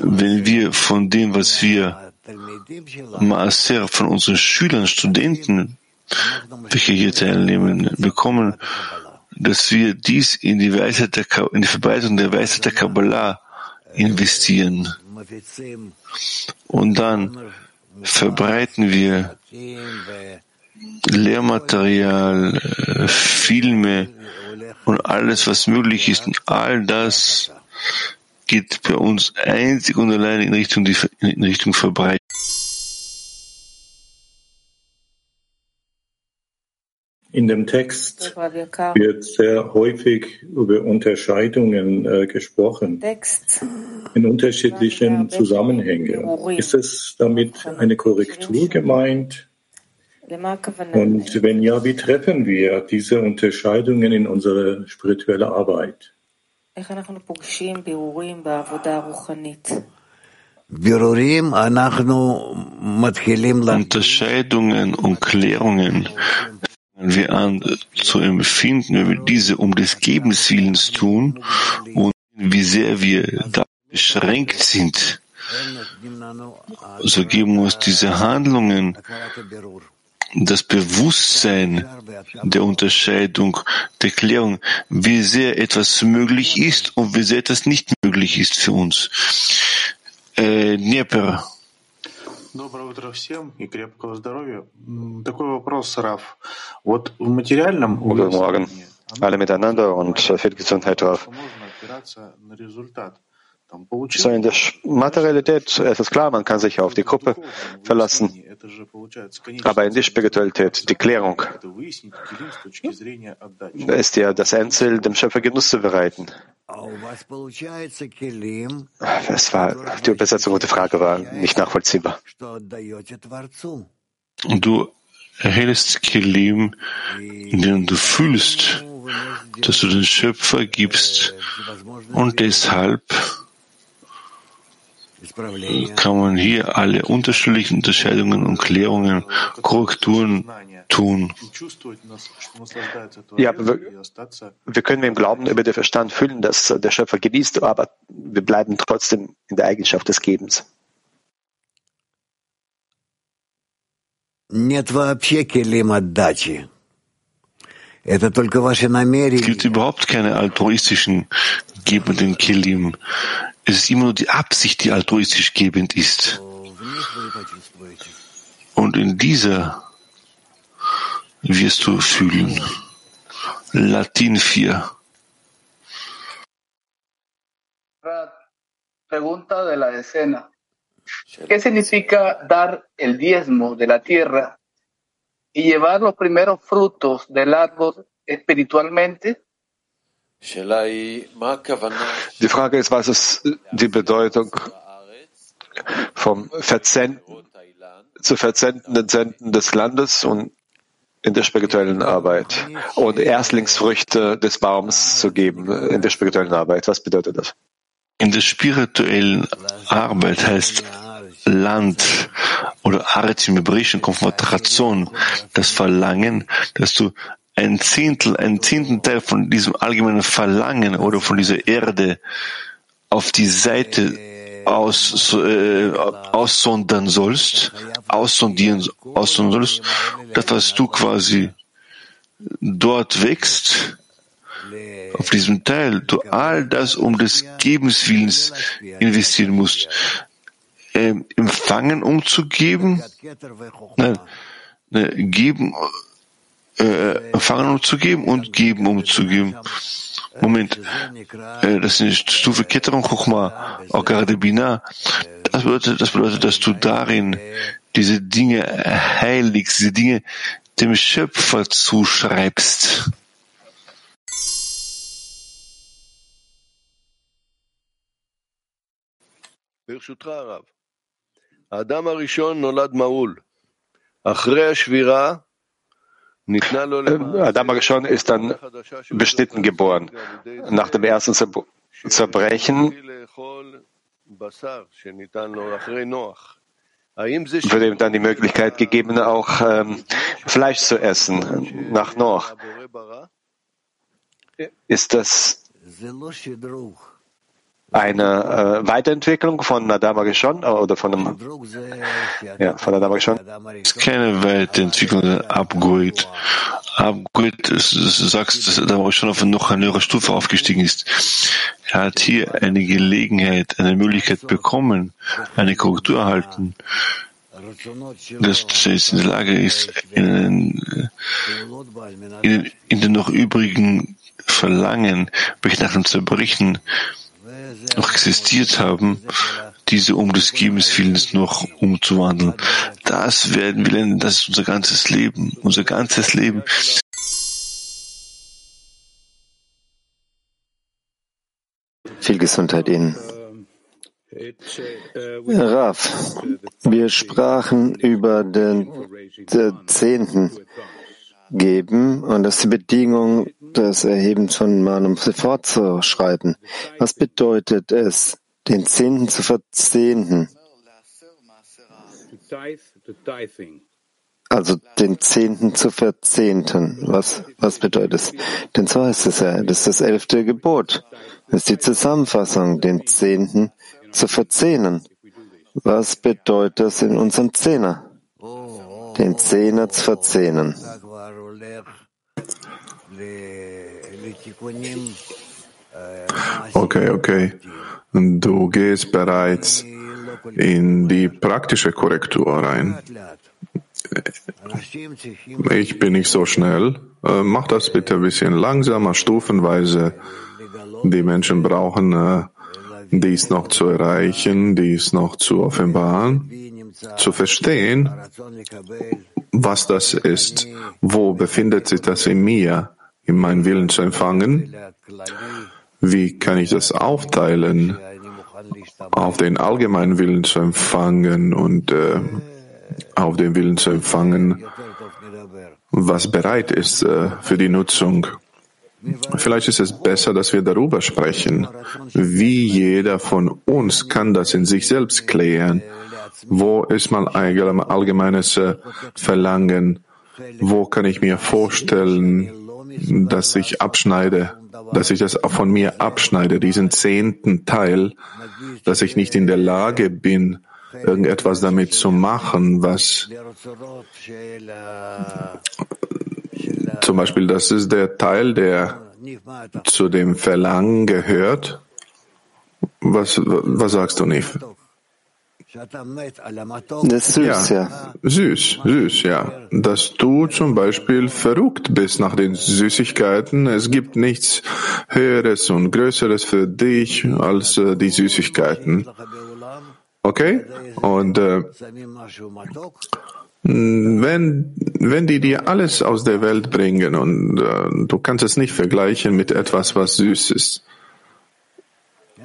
wenn wir von dem, was wir Maser von unseren Schülern, Studenten, welche hier teilnehmen, bekommen, dass wir dies in die Weisheit der, in die Verbreitung der Weisheit der Kabbalah investieren. Und dann verbreiten wir Lehrmaterial, äh, Filme und alles, was möglich ist. Und all das geht bei uns einzig und allein in Richtung, in Richtung Verbreitung. In dem Text wird sehr häufig über Unterscheidungen äh, gesprochen, in unterschiedlichen Zusammenhängen. Ist es damit eine Korrektur gemeint? Und wenn ja, wie treffen wir diese Unterscheidungen in unserer spirituellen Arbeit? Unterscheidungen und Klärungen wir an zu empfinden, wenn wir diese um des Gebens Willens tun und wie sehr wir da beschränkt sind. So geben uns diese Handlungen das Bewusstsein der Unterscheidung, der Klärung, wie sehr etwas möglich ist und wie sehr etwas nicht möglich ist für uns. Äh. Доброе утро всем и крепкого здоровья. М, Такой вопрос, Раф. Вот в материальном Guten Morgen, уяснении alle miteinander und äh, viel Gesundheit drauf. можно опираться на результат. Там, So in der Sch- Materialität, es ist klar, man kann sich auf die Gruppe verlassen, Это же получается конечная aber in der Spiritualität, die Klärung, это выяснить Килим с точки зрения отдачи. ist ja das Endziel, dem Schöpfer Genuss zu bereiten. Es war, die Übersetzung gute Frage war nicht nachvollziehbar. Und du erhältst Kelim, indem du fühlst, dass du den Schöpfer gibst. und deshalb kann man hier alle unterschiedlichen Unterscheidungen und Klärungen, Korrekturen tun. И чувствовать, нас- что наслаждается Ja, творением, wir- и остаться Wir können im Glauben über den Verstand fühlen, dass der Schöpfer genießt, aber wir bleiben trotzdem in der Eigenschaft des Gebens. Нет вообще келим отдачи. Это только ваши Es намерения. gibt überhaupt keine altruistischen gebenden Kelim. Es ist immer nur die Absicht, die altruistisch gebend ist. В них вы почувствуете. Und in dieser wirst du fühlen. Latin 4. Pregunta de la decena. ¿Qué significa dar el diezmo de la tierra y llevar los primeros frutos del árbol espiritualmente? Die Frage ist, was ist die Bedeutung vom Verzenden, zu verzendenden Senden des Landes und in der spirituellen Arbeit und Erstlingsfrüchte des Baums zu geben in der spirituellen Arbeit. Was bedeutet das? In der spirituellen Arbeit heißt Land oder Aretz im Hebräischen Trazon, das Verlangen, dass du ein Zehntel, ein zehnten Teil von diesem allgemeinen Verlangen oder von dieser Erde auf die Seite aus, äh, aussondern sollst, aussondieren, aussondern sollst, das, was du quasi dort wächst, auf diesem Teil, du all das um des Gebenswillens investieren musst. Ähm, empfangen umzugeben, nein, ne, geben, äh, empfangen umzugeben und geben umzugeben. Moment, äh, das ist eine Stufe Ketterung Chochma, auch gerade Bina. Das bedeutet, das bedeutet, dass du darin diese Dinge heiligst, diese Dinge dem Schöpfer zuschreibst. ברשותך הרב, האדם הראשון נולד מעול. אחרי השבירה Adam Arishon ist dann beschnitten geboren. Nach dem ersten Zerbrechen wurde ihm dann die Möglichkeit gegeben, auch ähm, Fleisch zu essen nach Noach. Ist das eine äh, Weiterentwicklung von Adam Arishon oder von einem, ja, von Adam Arishon? Es ist keine Weiterentwicklung, Upgrade. Upgrade, du sagst, dass Adam Arishon auf noch eine höhere Stufe aufgestiegen ist. Er hat hier eine Gelegenheit, eine Möglichkeit bekommen, eine Korrektur erhalten, dass er jetzt in der Lage ist, in, in, in den noch übrigen Verlangen, welche nach dem Zerbrechen noch existiert haben, diese um des Gebens Willens noch umzuwandeln. Das werden wir lernen, das ist unser ganzes Leben, unser ganzes Leben. Viel Gesundheit Ihnen. Raf, wir sprachen über den, den Zehnten geben und das ist die Bedingung, das Erheben von Manum fortzuschreiten. Was bedeutet es, den Zehnten zu verzehnten? Also den Zehnten zu verzehnten. Was, was bedeutet es? Denn so heißt es ja, das ist das elfte Gebot. Das ist die Zusammenfassung, den Zehnten zu verzehnen. Was bedeutet das in unserem Zehner? Den Zehner zu verzehnen. Okay, okay. Du gehst bereits in die praktische Korrektur rein. Ich bin nicht so schnell. Äh, mach das bitte ein bisschen langsamer, stufenweise. Die Menschen brauchen äh, dies noch zu erreichen, dies noch zu offenbaren, zu verstehen, was das ist, wo befindet sich das in mir, in meinen Willen zu empfangen, wie kann ich das aufteilen, auf den allgemeinen Willen zu empfangen und äh, auf den Willen zu empfangen, was bereit ist äh, für die Nutzung. Vielleicht ist es besser, dass wir darüber sprechen. Wie jeder von uns kann das in sich selbst klären. Wo ist mein allgemeines äh, Verlangen? Wo kann ich mir vorstellen, dass ich abschneide, dass ich das von mir abschneide, diesen zehnten Teil, dass ich nicht in der Lage bin, irgendetwas damit zu machen, was zum Beispiel, das ist der Teil, der zu dem Verlangen gehört. Was, was sagst du, Nif? Das ist süß, ja. Süß, süß, ja. Dass du zum Beispiel verrückt bist nach den Süßigkeiten. Es gibt nichts Höheres und Größeres für dich als äh, die Süßigkeiten. Okay? Und äh, wenn, wenn die dir alles aus der Welt bringen und äh, du kannst es nicht vergleichen mit etwas, was süß ist.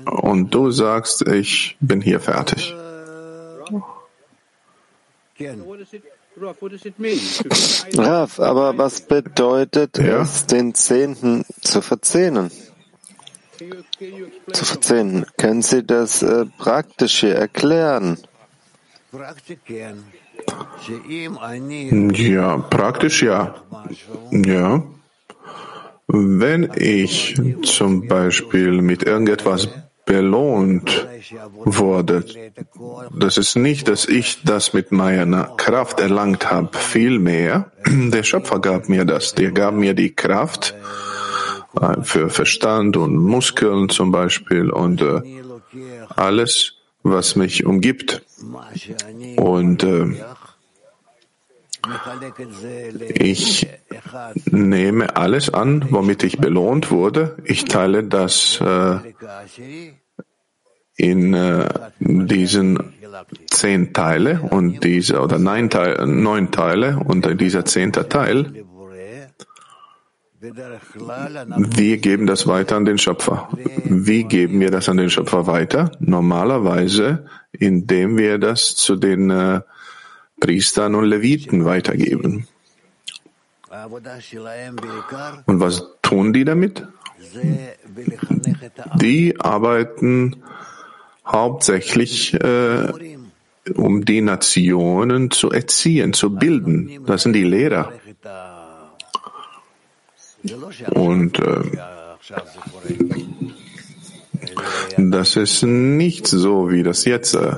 Und du sagst, ich bin hier fertig. Raf, aber was bedeutet ja? es, den Zehnten zu verzehnen? Zu verzehnen. Können Sie das äh, praktisch hier erklären? Ja, praktisch ja. Ja. Wenn ich zum Beispiel mit irgendetwas belohnt wurde. Das ist nicht, dass ich das mit meiner Kraft erlangt habe. Vielmehr, der Schöpfer gab mir das. Der gab mir die Kraft äh, für Verstand und Muskeln zum Beispiel und äh, alles, was mich umgibt. Und äh, ich nehme alles an, womit ich belohnt wurde. Ich teile das äh, in äh, diesen zehn Teile und diese oder neun Teile, neun Teile und dieser zehnte Teil. Wir geben das weiter an den Schöpfer. Wie geben wir das an den Schöpfer weiter? Normalerweise, indem wir das zu den äh, Priestern und Leviten weitergeben. Und was tun die damit? Die arbeiten hauptsächlich, äh, um die Nationen zu erziehen, zu bilden. Das sind die Lehrer. Und äh, das ist nicht so, wie das jetzt äh,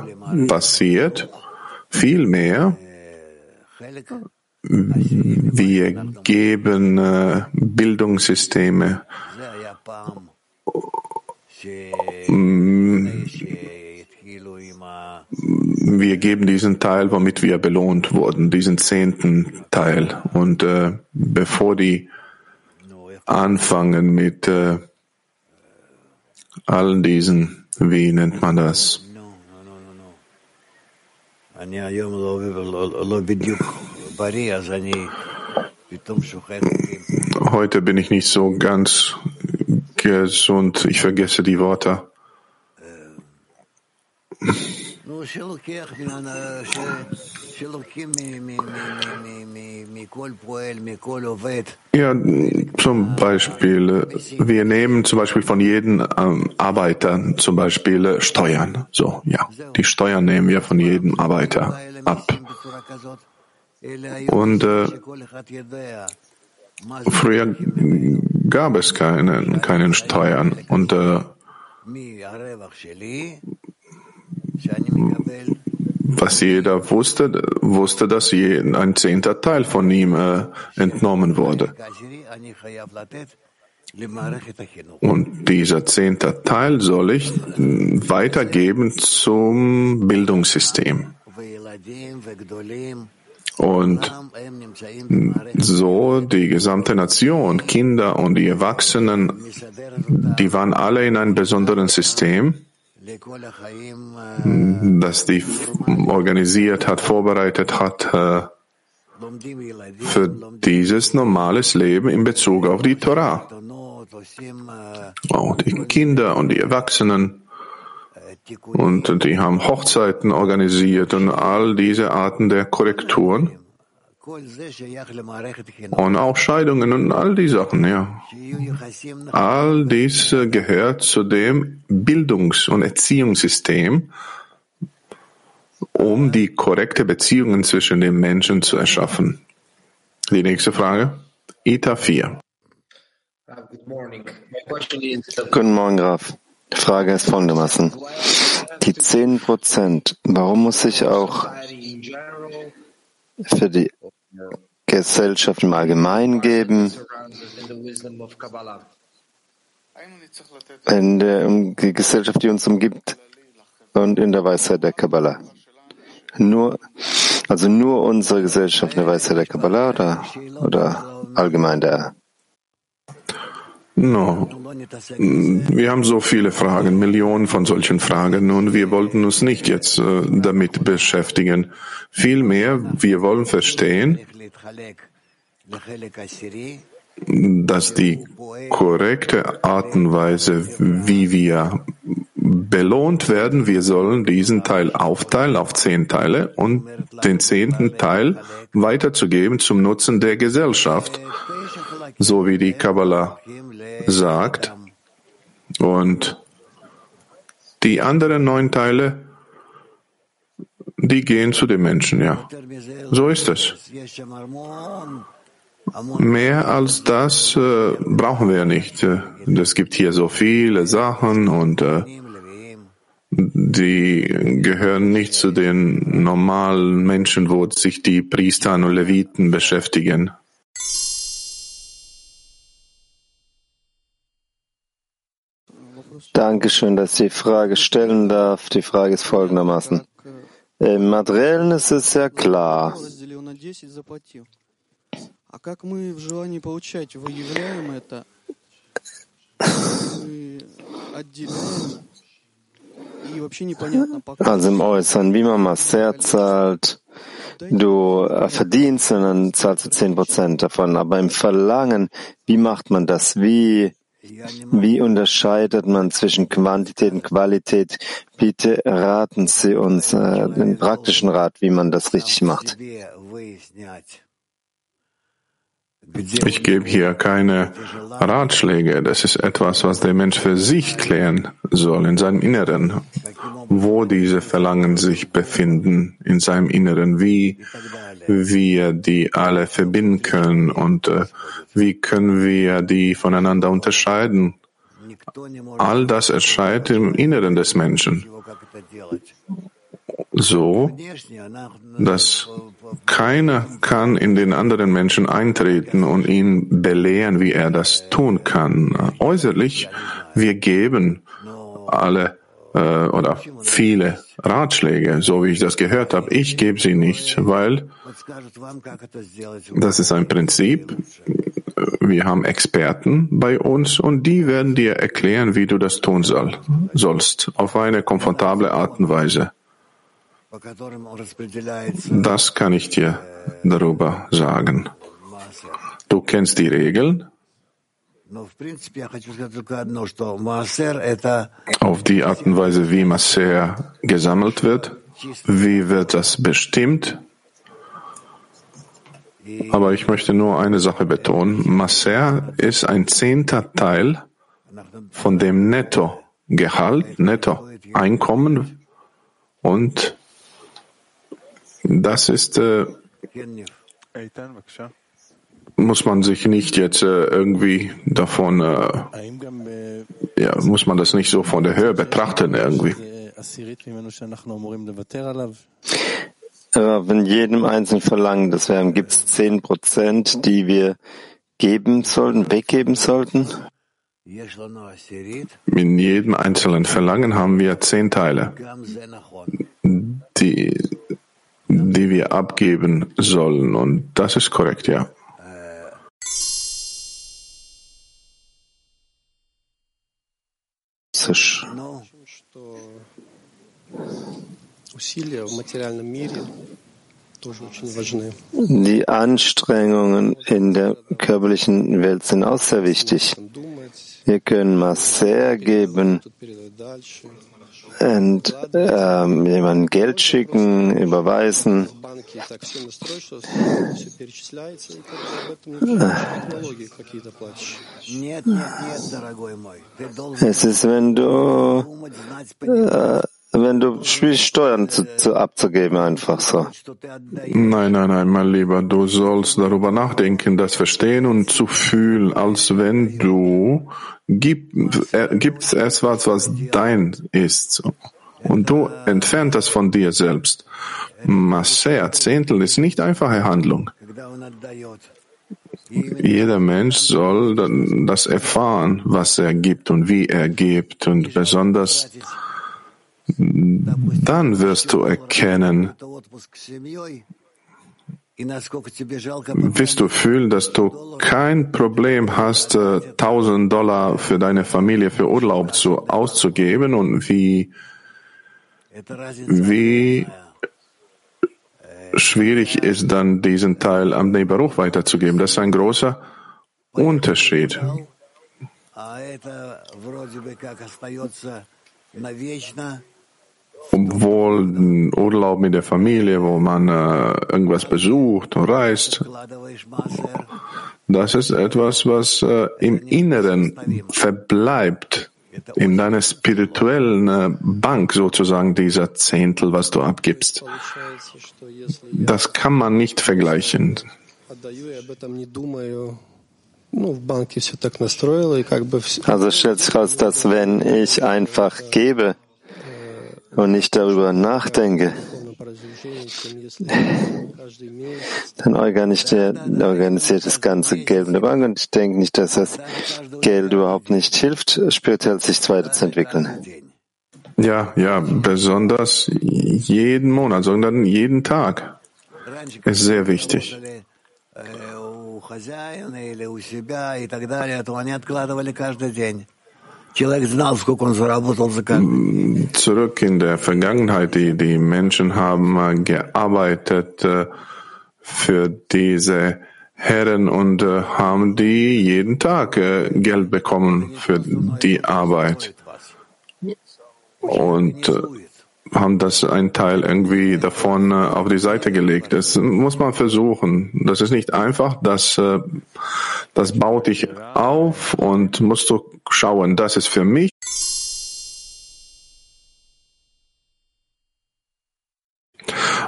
passiert. Vielmehr, wir geben äh, Bildungssysteme. Wir geben diesen Teil, womit wir belohnt wurden, diesen zehnten Teil. Und äh, bevor die anfangen mit äh, allen diesen, wie nennt man das? Heute bin ich nicht so ganz gesund. Ich vergesse die Worte. Ja, zum Beispiel, wir nehmen zum Beispiel von jedem ähm, Arbeiter zum Beispiel Steuern. So, ja, die Steuern nehmen wir von jedem Arbeiter ab. Und äh, früher gab es keine, keinen Steuern. Und äh, was jeder wusste, wusste, dass ein zehnter Teil von ihm äh, entnommen wurde. Und dieser zehnte Teil soll ich weitergeben zum Bildungssystem. Und so die gesamte Nation, Kinder und die Erwachsenen, die waren alle in einem besonderen System das die organisiert hat, vorbereitet hat äh, für dieses normales Leben in Bezug auf die Torah. Auch die Kinder und die Erwachsenen. Und die haben Hochzeiten organisiert und all diese Arten der Korrekturen. Und auch Scheidungen und all die Sachen, ja. All dies gehört zu dem Bildungs- und Erziehungssystem, um die korrekte Beziehungen zwischen den Menschen zu erschaffen. Die nächste Frage. Ita 4. Guten Morgen, Graf. Die Frage ist folgendermaßen. Die 10 Prozent, warum muss ich auch für die Gesellschaft im Allgemeinen geben, in der um die Gesellschaft, die uns umgibt und in der Weisheit der Kabbalah. Nur, also nur unsere Gesellschaft in der Weisheit der Kabbalah oder, oder allgemein der No. Wir haben so viele Fragen, Millionen von solchen Fragen und wir wollten uns nicht jetzt äh, damit beschäftigen. Vielmehr, wir wollen verstehen, dass die korrekte Art und Weise, wie wir belohnt werden, wir sollen diesen Teil aufteilen auf zehn Teile und den zehnten Teil weiterzugeben zum Nutzen der Gesellschaft, so wie die Kabbalah sagt. Und die anderen neun Teile, die gehen zu den Menschen, ja. So ist es. Mehr als das äh, brauchen wir nicht. Es gibt hier so viele Sachen und äh, die gehören nicht zu den normalen Menschen, wo sich die Priester und Leviten beschäftigen. Dankeschön, dass ich die Frage stellen darf. Die Frage ist folgendermaßen. Im Materiellen ist es sehr klar. Also im Äußeren, wie man Maser zahlt, du äh, verdienst und dann zahlst du zehn Prozent davon. Aber im Verlangen, wie macht man das? Wie, wie unterscheidet man zwischen Quantität und Qualität? Bitte raten Sie uns äh, den praktischen Rat, wie man das richtig macht. Ich gebe hier keine Ratschläge. Das ist etwas, was der Mensch für sich klären soll, in seinem Inneren, wo diese Verlangen sich befinden, in seinem Inneren, wie wir die alle verbinden können und äh, wie können wir die voneinander unterscheiden. All das erscheint im Inneren des Menschen so, dass keiner kann in den anderen Menschen eintreten und ihn belehren, wie er das tun kann. Äußerlich, wir geben alle äh, oder viele Ratschläge, so wie ich das gehört habe. Ich gebe sie nicht, weil das ist ein Prinzip. Wir haben Experten bei uns und die werden dir erklären, wie du das tun soll, sollst, auf eine komfortable Art und Weise. Das kann ich dir darüber sagen. Du kennst die Regeln. Auf die Art und Weise, wie Maser gesammelt wird, wie wird das bestimmt? Aber ich möchte nur eine Sache betonen. Maser ist ein zehnter Teil von dem Nettogehalt, Nettoeinkommen und das ist, äh, muss man sich nicht jetzt äh, irgendwie davon, äh, ja, muss man das nicht so von der Höhe betrachten irgendwie. Aber wenn jedem Einzelnen verlangen, das wären, gibt es zehn Prozent, die wir geben sollten, weggeben sollten? In jedem einzelnen Verlangen haben wir zehn Teile. Die die wir abgeben sollen. Und das ist korrekt, ja. Die Anstrengungen in der körperlichen Welt sind auch sehr wichtig. Wir können Masser geben, und ähm, jemandem Geld schicken, überweisen. Es ist, wenn du äh, wenn du spielst, Steuern zu, zu abzugeben, einfach so. Nein, nein, nein, mein Lieber, du sollst darüber nachdenken, das verstehen und zu fühlen, als wenn du gib, äh, gibst etwas, was dein ist. Und du entfernt das von dir selbst. Maser, Zehntel, ist nicht einfache Handlung. Jeder Mensch soll das erfahren, was er gibt und wie er gibt und besonders dann wirst du erkennen, wirst du fühlen, dass du kein Problem hast, 1000 äh, Dollar für deine Familie für Urlaub zu, auszugeben und wie, wie schwierig ist dann diesen Teil am Neberuch weiterzugeben. Das ist ein großer Unterschied obwohl ein Urlaub mit der Familie, wo man äh, irgendwas besucht und reist, das ist etwas, was äh, im Inneren verbleibt, in deiner spirituellen äh, Bank sozusagen, dieser Zehntel, was du abgibst. Das kann man nicht vergleichen. Also stellt sich raus, dass wenn ich einfach gebe, und nicht darüber nachdenke, dann organisiert das ganze Geld in der Bank und ich denke nicht, dass das Geld überhaupt nicht hilft, spirituell sich weiterzuentwickeln. Ja, ja, besonders jeden Monat, sondern jeden Tag ist sehr wichtig. Zurück in der Vergangenheit, die, die Menschen haben gearbeitet äh, für diese Herren und äh, haben die jeden Tag äh, Geld bekommen für die Arbeit. Und haben das ein Teil irgendwie davon auf die Seite gelegt. Das muss man versuchen. Das ist nicht einfach. Das, das baut dich auf und musst du schauen, das ist für mich.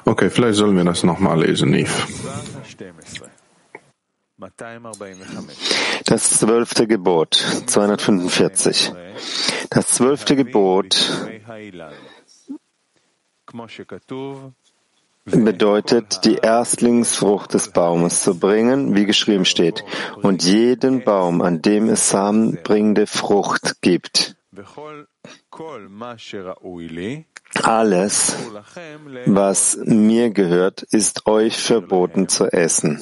Okay, vielleicht sollen wir das nochmal lesen, Nif. Das zwölfte Gebot, 245. Das zwölfte Gebot bedeutet, die Erstlingsfrucht des Baumes zu bringen, wie geschrieben steht, und jeden Baum, an dem es samenbringende Frucht gibt. Alles, was mir gehört, ist euch verboten zu essen.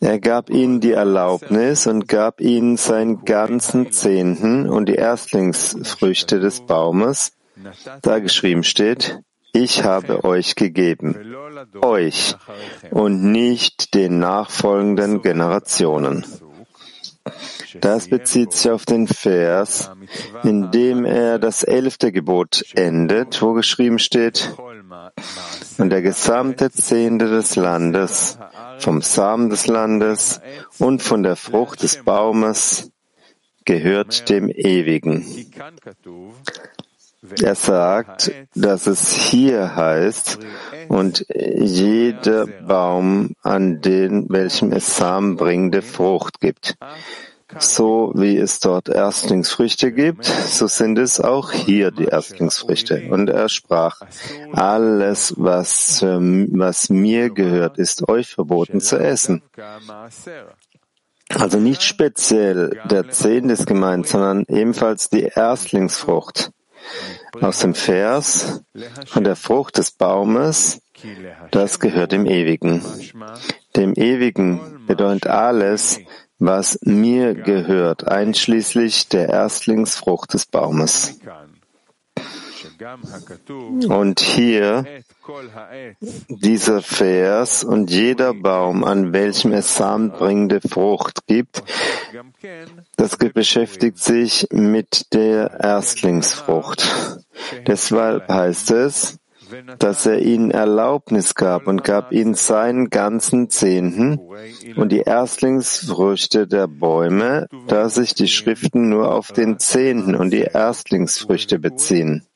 Er gab ihnen die Erlaubnis und gab ihnen seinen ganzen Zehnten und die Erstlingsfrüchte des Baumes, da geschrieben steht, ich habe euch gegeben, euch und nicht den nachfolgenden Generationen. Das bezieht sich auf den Vers, in dem er das elfte Gebot endet, wo geschrieben steht, und der gesamte Zehnte des Landes, vom Samen des Landes und von der Frucht des Baumes gehört dem Ewigen. Er sagt, dass es hier heißt, und jeder Baum, an den welchem es samenbringende Frucht gibt. So wie es dort Erstlingsfrüchte gibt, so sind es auch hier die Erstlingsfrüchte. Und er sprach, alles, was, was mir gehört, ist euch verboten zu essen. Also nicht speziell der Zehn ist gemeint, sondern ebenfalls die Erstlingsfrucht. Aus dem Vers von der Frucht des Baumes, das gehört dem Ewigen. Dem Ewigen bedeutet alles, was mir gehört, einschließlich der Erstlingsfrucht des Baumes. Und hier dieser Vers und jeder Baum, an welchem es samenbringende Frucht gibt, das beschäftigt sich mit der Erstlingsfrucht. Deshalb heißt es, dass er ihnen Erlaubnis gab und gab ihnen seinen ganzen Zehnten. Und die Erstlingsfrüchte der Bäume, da sich die Schriften nur auf den Zehnten und die Erstlingsfrüchte beziehen.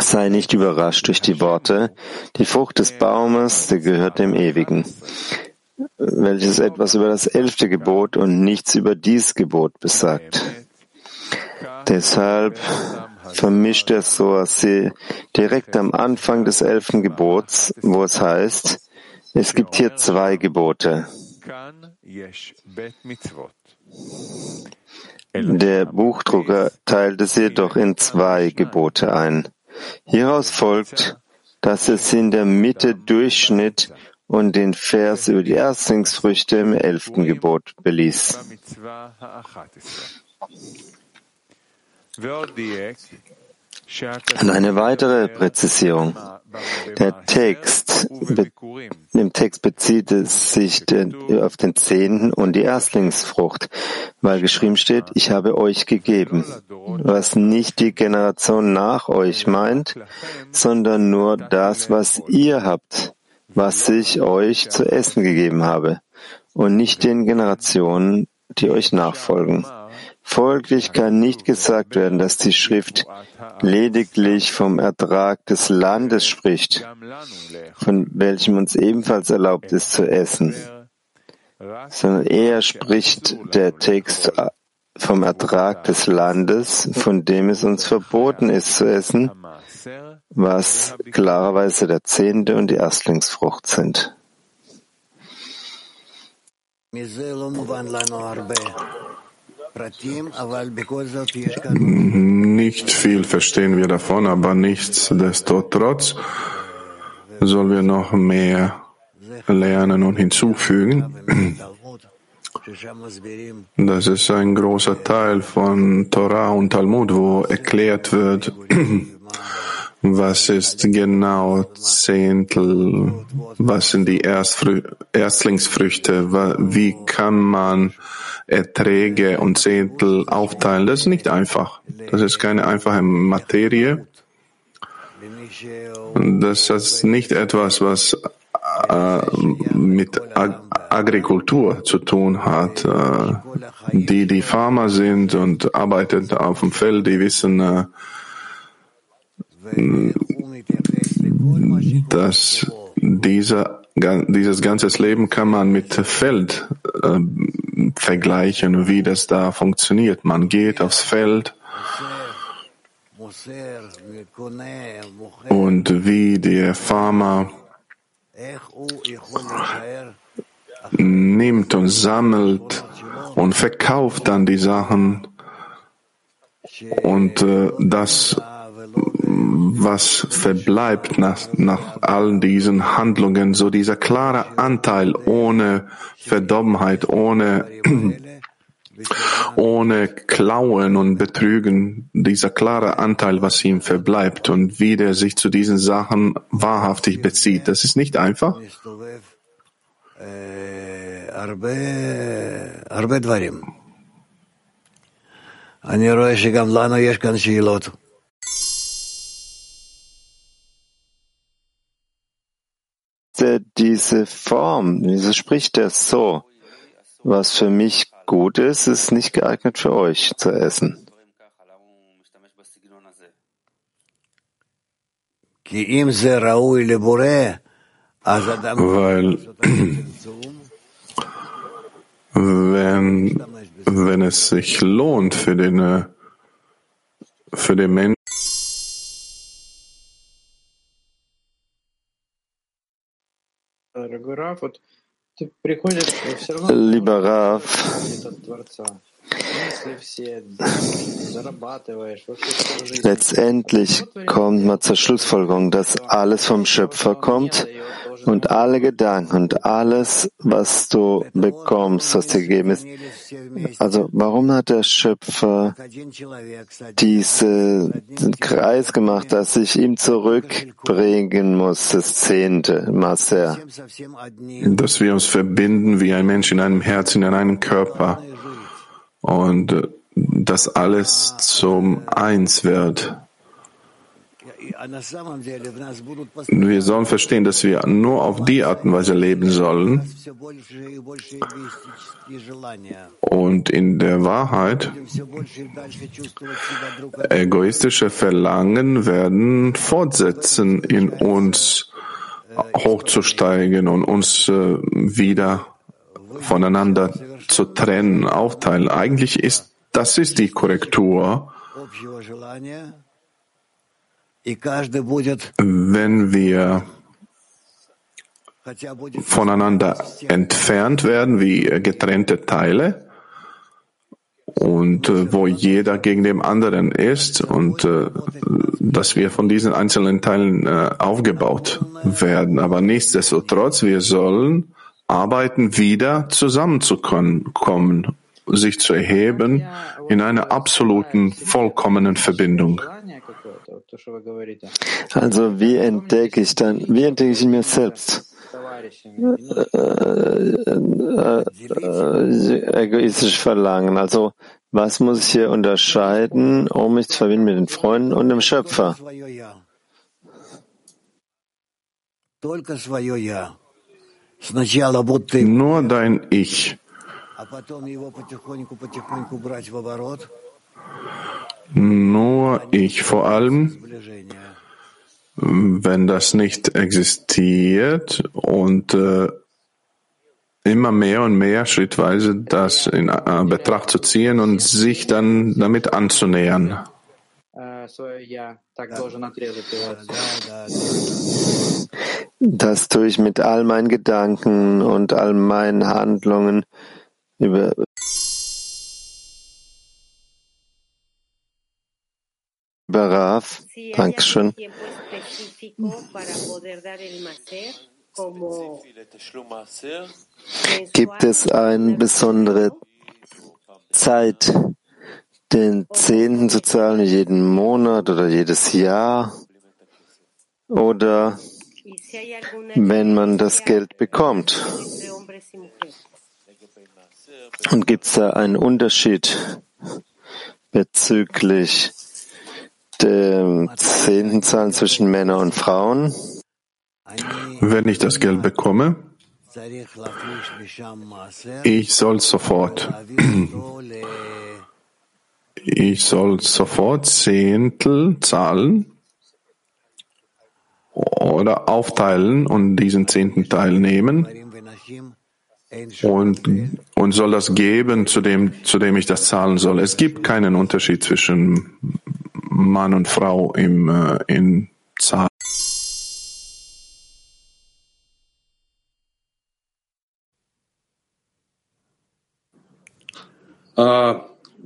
Sei nicht überrascht durch die Worte, die Frucht des Baumes, der gehört dem Ewigen, welches etwas über das elfte Gebot und nichts über dies Gebot besagt. Deshalb vermischt er Soasi direkt am Anfang des elften Gebots, wo es heißt, es gibt hier zwei Gebote. Der Buchdrucker teilt es jedoch in zwei Gebote ein. Hieraus folgt, dass es in der Mitte durchschnitt und den Vers über die Erstlingsfrüchte im elften Gebot beließ. Und eine weitere Präzisierung. Der Text, im Text bezieht es sich auf den Zehnten und die Erstlingsfrucht, weil geschrieben steht, ich habe euch gegeben, was nicht die Generation nach euch meint, sondern nur das, was ihr habt, was ich euch zu essen gegeben habe, und nicht den Generationen, die euch nachfolgen. Folglich kann nicht gesagt werden, dass die Schrift lediglich vom Ertrag des Landes spricht, von welchem uns ebenfalls erlaubt ist zu essen, sondern eher spricht der Text vom Ertrag des Landes, von dem es uns verboten ist zu essen, was klarerweise der Zehnte und die Erstlingsfrucht sind. Nicht viel verstehen wir davon, aber nichtsdestotrotz sollen wir noch mehr lernen und hinzufügen. Das ist ein großer Teil von Torah und Talmud, wo erklärt wird, was ist genau Zehntel, was sind die Erstfrü Erstlingsfrüchte, wie kann man Erträge und Zehntel aufteilen. Das ist nicht einfach. Das ist keine einfache Materie. Das ist nicht etwas, was äh, mit Ag Agrikultur zu tun hat. Äh, die, die Farmer sind und arbeiten auf dem Feld, die wissen, äh, dass dieser, dieses ganze Leben kann man mit Feld äh, vergleichen, wie das da funktioniert. Man geht aufs Feld und wie der Farmer nimmt und sammelt und verkauft dann die Sachen und äh, das, was verbleibt nach, nach all diesen Handlungen, so dieser klare Anteil ohne Verdorbenheit, ohne ohne Klauen und Betrügen, dieser klare Anteil, was ihm verbleibt und wie der sich zu diesen Sachen wahrhaftig bezieht. Das ist nicht einfach. Diese Form, wieso spricht er so? Was für mich gut ist, ist nicht geeignet für euch zu essen. Weil wenn, wenn es sich lohnt für den, für den Menschen, Lieber Rav, letztendlich kommt man zur Schlussfolgerung, dass alles vom Schöpfer kommt und alle Gedanken und alles, was du bekommst, was dir gegeben ist. Also warum hat der Schöpfer diesen Kreis gemacht, dass ich ihm zurückbringen muss, das zehnte Maser? Dass wir uns verbinden wie ein Mensch in einem Herzen, in einem Körper und äh, dass alles zum Eins wird. Wir sollen verstehen, dass wir nur auf die Art und Weise leben sollen. Und in der Wahrheit, egoistische Verlangen werden fortsetzen, in uns hochzusteigen und uns äh, wieder voneinander zu trennen, aufteilen. Eigentlich ist das ist die Korrektur wenn wir voneinander entfernt werden wie getrennte Teile und äh, wo jeder gegen den anderen ist und äh, dass wir von diesen einzelnen Teilen äh, aufgebaut werden. Aber nichtsdestotrotz, wir sollen arbeiten, wieder zusammenzukommen, sich zu erheben in einer absoluten, vollkommenen Verbindung. Also wie entdecke ich dann, wie entdecke ich in mir selbst? Äh, äh, äh, egoistisch Verlangen. Also was muss ich hier unterscheiden, um mich zu verbinden mit den Freunden und dem Schöpfer? Nur dein Ich. Nur ich vor allem, wenn das nicht existiert und äh, immer mehr und mehr schrittweise das in äh, Betracht zu ziehen und sich dann damit anzunähern. Das tue ich mit all meinen Gedanken und all meinen Handlungen über Barav. Dankeschön. Gibt es eine besondere Zeit, den Zehnten zu zahlen, jeden Monat oder jedes Jahr? Oder wenn man das Geld bekommt? Und gibt es da einen Unterschied bezüglich dem Zehntenzahlen zwischen Männern und Frauen? Wenn ich das Geld bekomme, ich soll sofort, ich soll sofort Zehntel zahlen oder aufteilen und diesen zehnten Teil nehmen und, und soll das geben, zu dem, zu dem ich das zahlen soll. Es gibt keinen Unterschied zwischen Mann und Frau im, äh, in Zahlen.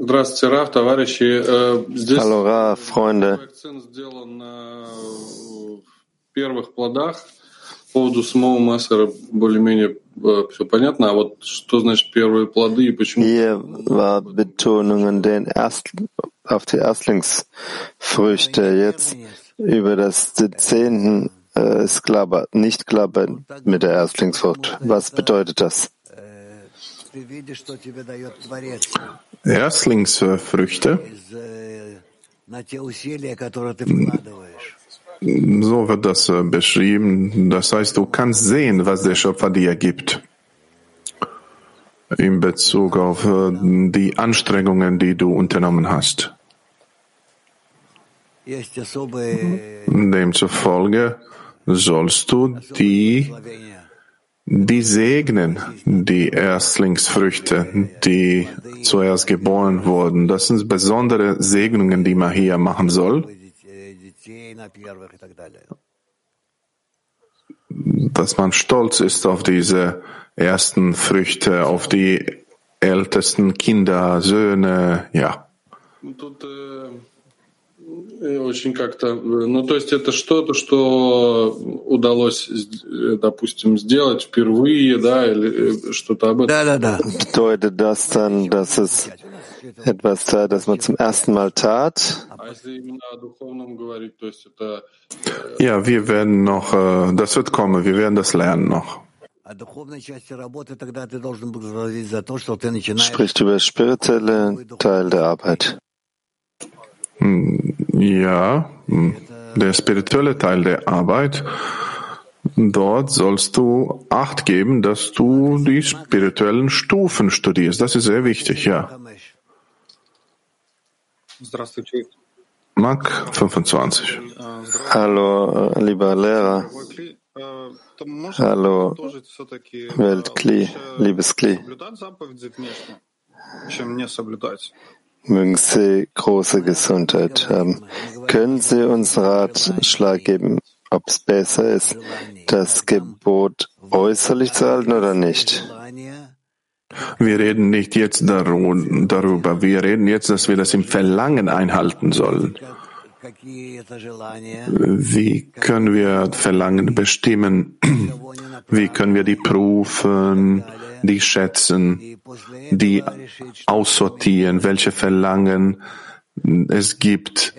Здравствуйте, Раф, товарищи. Hallo, Раф, Freunde. первых плодах. По поводу самого Массера более-менее все понятно. А вот что значит первые плоды и почему? Hier war Betonung an den Erst, auf die Erstlingsfrüchte. Jetzt über das Zehnten äh, ist klar, nicht klar mit der Erstlingsfrucht. Was bedeutet das? Erstlingsfrüchte. so wird das äh, beschrieben. Das heißt, du kannst sehen, was der Schöpfer dir gibt. In Bezug auf äh, die Anstrengungen, die du unternommen hast. Demzufolge sollst du die die segnen die Erstlingsfrüchte, die zuerst geboren wurden. Das sind besondere Segnungen, die man hier machen soll. Dass man stolz ist auf diese ersten Früchte, auf die ältesten Kinder, Söhne, ja. очень как-то, ну то есть это что-то, что удалось, допустим, сделать впервые, да, или что-то об этом. Да, да, да. Bedeutet das dann, dass es etwas sei, das man zum ersten Mal tat? Ja, wir werden noch, das wird kommen, wir werden das lernen noch. Spricht über spirituelle Teil der Arbeit. Hm, ja, hm, der spirituelle Teil der Arbeit. Dort sollst du Acht geben, dass du die spirituellen Stufen studierst. Das ist sehr wichtig, ja. Mark 25. Hallo, lieber Lehrer. Hallo, Weltkli, liebes Kli. Mögen Sie große Gesundheit haben. Können Sie uns Ratschlag geben, ob es besser ist, das Gebot äußerlich zu halten oder nicht? Wir reden nicht jetzt darüber. Wir reden jetzt, dass wir das im Verlangen einhalten sollen. Wie können wir Verlangen bestimmen? Wie können wir die prüfen? die schätzen, die aussortieren, welche Verlangen es gibt,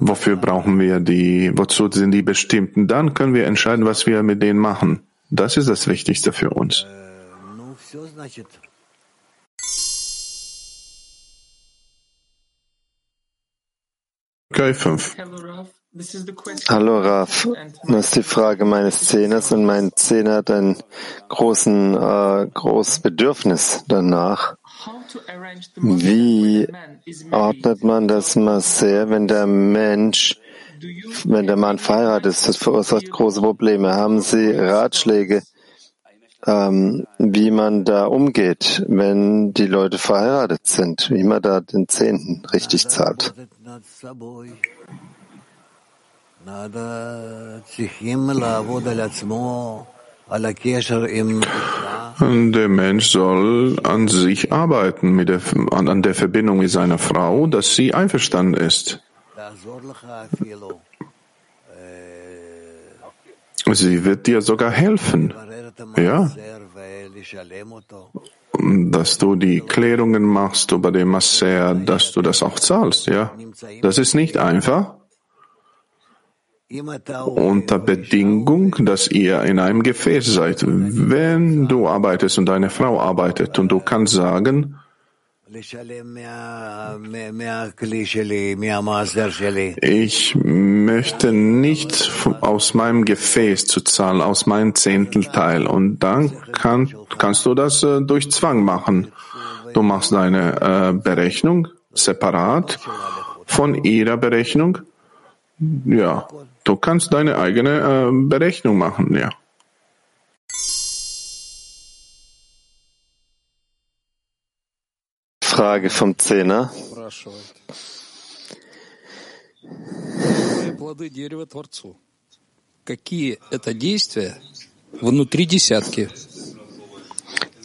wofür brauchen wir die, wozu sind die bestimmten, dann können wir entscheiden, was wir mit denen machen. Das ist das Wichtigste für uns. Okay, fünf. Hallo Raf, das ist die Frage meines Zehners und mein Zehner hat ein großen, äh, großes Bedürfnis danach. Wie ordnet man das Maser, wenn der Mensch, wenn der Mann verheiratet ist? Das verursacht große Probleme. Haben Sie Ratschläge, ähm, wie man da umgeht, wenn die Leute verheiratet sind, wie man da den Zehnten richtig zahlt. Der Mensch soll an sich arbeiten, mit der, an, an der Verbindung mit seiner Frau, dass sie einverstanden ist. Sie wird dir sogar helfen, ja, dass du die Klärungen machst über den Masser, dass du das auch zahlst, ja. Das ist nicht einfach. Unter Bedingung, dass ihr in einem Gefäß seid. Wenn du arbeitest und deine Frau arbeitet und du kannst sagen, ich möchte nicht aus meinem Gefäß zu zahlen, aus meinem Zehntelteil. Und dann kann, kannst du das äh, durch Zwang machen. Du machst deine äh, Berechnung separat von ihrer Berechnung. Ja, du kannst deine eigene äh, Berechnung machen, ja. Frage vom Zehner.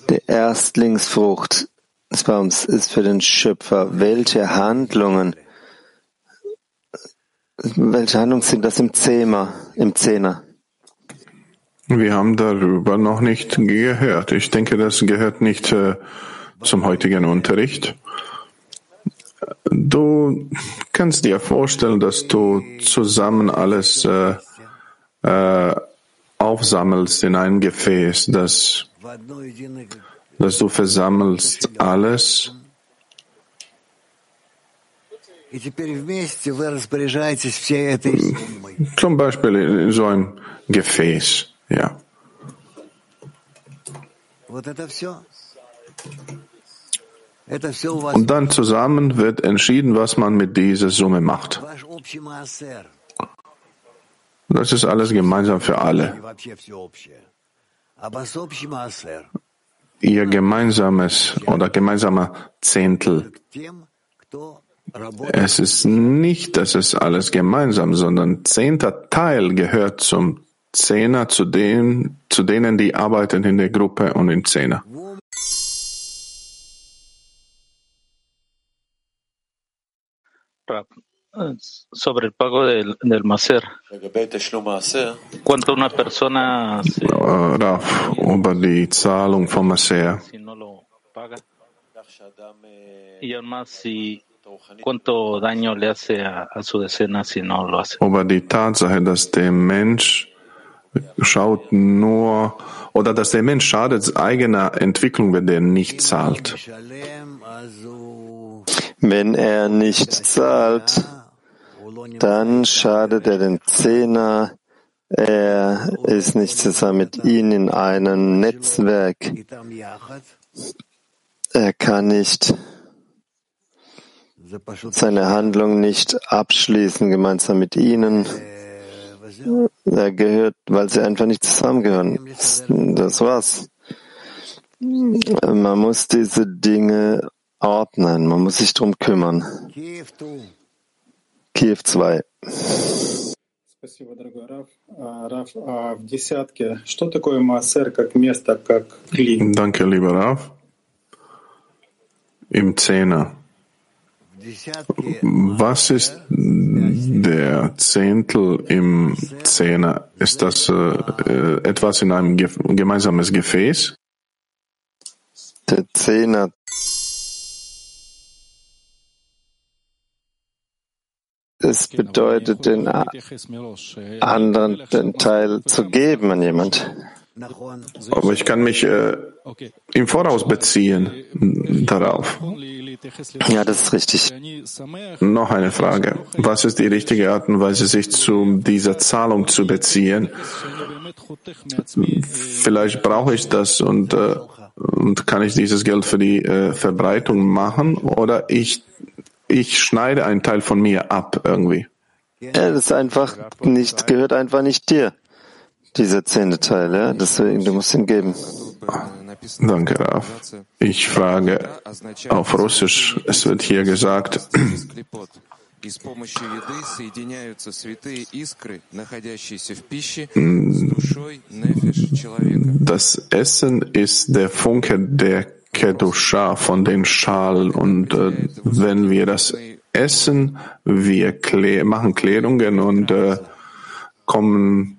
Die Erstlingsfrucht des Baums ist für den Schöpfer. Welche Handlungen, welche Handlungen sind das im Zehner, im Zehner? Wir haben darüber noch nicht gehört. Ich denke, das gehört nicht äh, zum heutigen Unterricht. Du kannst dir vorstellen, dass du zusammen alles äh, äh, aufsammelst in ein Gefäß, dass, dass du versammelst alles. Zum Beispiel in so einem Gefäß, ja. Und dann zusammen wird entschieden, was man mit dieser Summe macht. Das ist alles gemeinsam für alle. Ihr gemeinsames oder gemeinsamer Zehntel. Es ist nicht, dass es alles gemeinsam, sondern zehnter Teil gehört zum Zehner, zu denen, zu denen, die arbeiten in der Gruppe und im Zehner. Sobre el pago del, del Maser. Cuando una persona se, Raf, über die Zahlung vom Maser. si no lo paga, y además si cuánto daño le hace a, a su decena si no lo hace. Über die Tatsache, dass der Mensch schaut nur oder dass der Mensch schadet eigener Entwicklung, wenn der nicht zahlt. Wenn er nicht zahlt, dann schadet er den Zehner. Er ist nicht zusammen mit ihnen in einem Netzwerk. Er kann nicht seine Handlung nicht abschließen gemeinsam mit ihnen. Er gehört, weil sie einfach nicht zusammengehören. Das war's. Man muss diese Dinge ordnen, man muss sich drum kümmern. Kiew 2. Danke, lieber Raf. Im Zehner. Was ist der Zehntel im Zehner? Ist das äh, etwas in einem ge gemeinsames Gefäß? Der Zehner Es bedeutet, den anderen den Teil zu geben an jemand. Aber ich kann mich äh, im Voraus beziehen darauf. Ja, das ist richtig. Noch eine Frage. Was ist die richtige Art und Weise, sich zu dieser Zahlung zu beziehen? Vielleicht brauche ich das und, äh, und kann ich dieses Geld für die äh, Verbreitung machen oder ich ich schneide einen Teil von mir ab irgendwie. Ja, das ist einfach nicht, gehört einfach nicht dir, dieser zehnte Teil, ja. Deswegen, du musst ihn geben. Danke, Raf. Ich frage auf Russisch. Es wird hier gesagt, das Essen ist der Funke der Kedusha von den Schalen und äh, wenn wir das essen, wir klä machen Klärungen und äh, kommen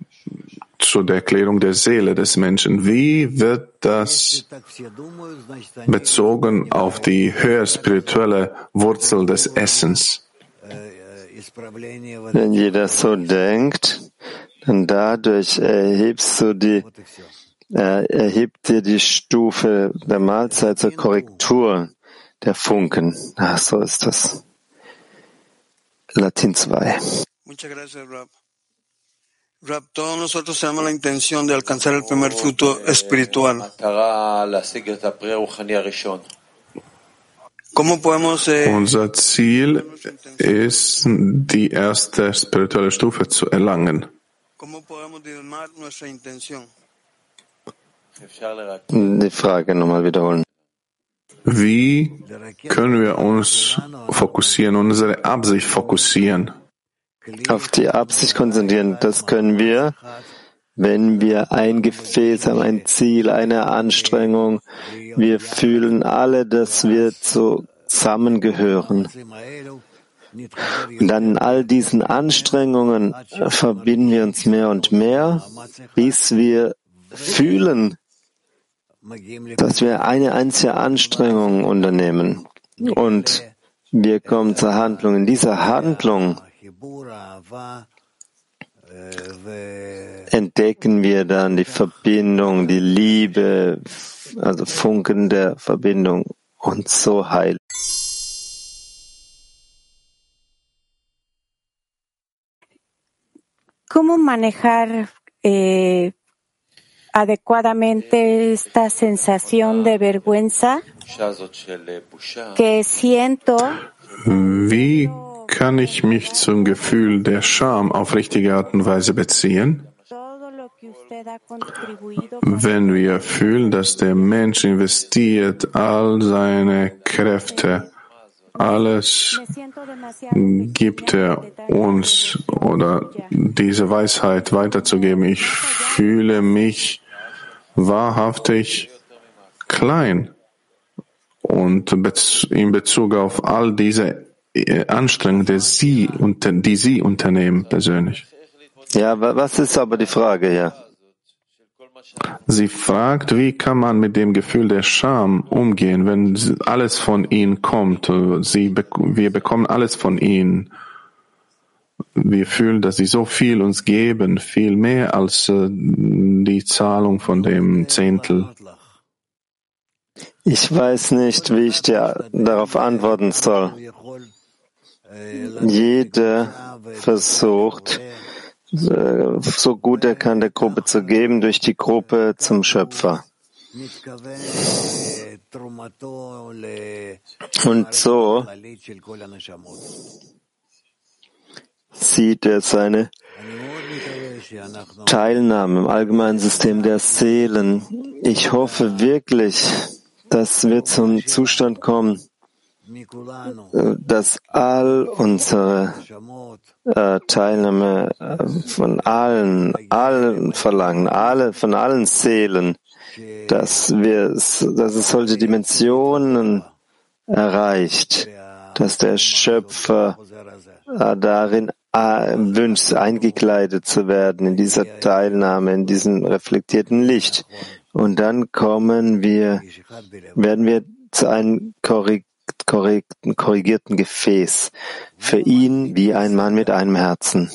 zu der Klärung der Seele des Menschen. Wie wird das bezogen auf die höher spirituelle Wurzel des Essens? Wenn jeder so denkt, dann dadurch erhebst du die, äh, erhebt dir die Stufe der Mahlzeit zur Korrektur der Funken. Ach, so ist das. Latin 2. Muchas gracias, Rab. Rab, todos nosotros tenemos la intención de alcanzar el primer fruto espiritual. Unser Ziel ist, die erste spirituelle Stufe zu erlangen. Die Frage nochmal wiederholen. Wie können wir uns fokussieren, unsere Absicht fokussieren? Auf die Absicht konzentrieren, das können wir, wenn wir ein Gefäß haben, ein Ziel, eine Anstrengung. Wir fühlen alle, dass wir zusammengehören. Und dann in all diesen Anstrengungen verbinden wir uns mehr und mehr, bis wir fühlen, dass wir eine einzige Anstrengung unternehmen. Und wir kommen zur Handlung. In dieser Handlung entdecken wir dann die Verbindung, die Liebe, also Funken der Verbindung und so heil. ¿Cómo manejar eh, adecuadamente esta sensación de vergüenza que siento? Wie kann ich mich zum Gefühl der Scham auf richtige Art und Weise beziehen? Wenn wir fühlen, dass der Mensch investiert all seine Kräfte, alles gibt er uns oder diese Weisheit weiterzugeben. Ich fühle mich wahrhaftig klein und in Bezug auf all diese Anstrengungen, die Sie, die Sie unternehmen persönlich. Ja, was ist aber die Frage, ja? Sie fragt, wie kann man mit dem Gefühl der Scham umgehen, wenn alles von ihnen kommt. Sie, wir bekommen alles von ihnen. Wir fühlen, dass sie so viel uns geben, viel mehr als die Zahlung von dem Zehntel. Ich weiß nicht, wie ich dir darauf antworten soll. Jeder versucht, so gut er kann, der Gruppe zu geben, durch die Gruppe zum Schöpfer. Und so sieht er seine Teilnahme im allgemeinen System der Seelen. Ich hoffe wirklich, dass wir zum Zustand kommen, dass all unsere äh, Teilnahme äh, von allen, allen Verlangen, alle, von allen Seelen, dass wir, dass es solche Dimensionen erreicht, dass der Schöpfer äh, darin äh, wünscht, eingekleidet zu werden in dieser Teilnahme, in diesem reflektierten Licht. Und dann kommen wir, werden wir zu einem korrekt korrigierten Gefäß, für ihn wie ein Mann mit einem Herzen.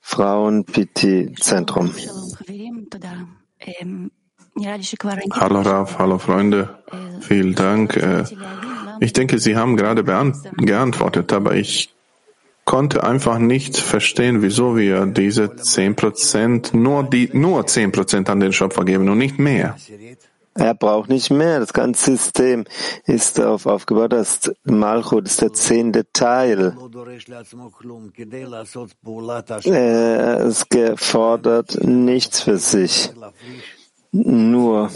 Frauen-Piti-Zentrum. Hallo Raf, hallo Freunde, vielen Dank. Äh, ich denke, Sie haben gerade geantwortet, aber ich konnte einfach nicht verstehen, wieso wir diese zehn Prozent nur die nur zehn Prozent an den Schöpfer geben und nicht mehr. Er braucht nicht mehr. Das ganze System ist darauf aufgebaut, dass Malchut ist der zehnte Teil. Es gefordert nichts für sich. Nur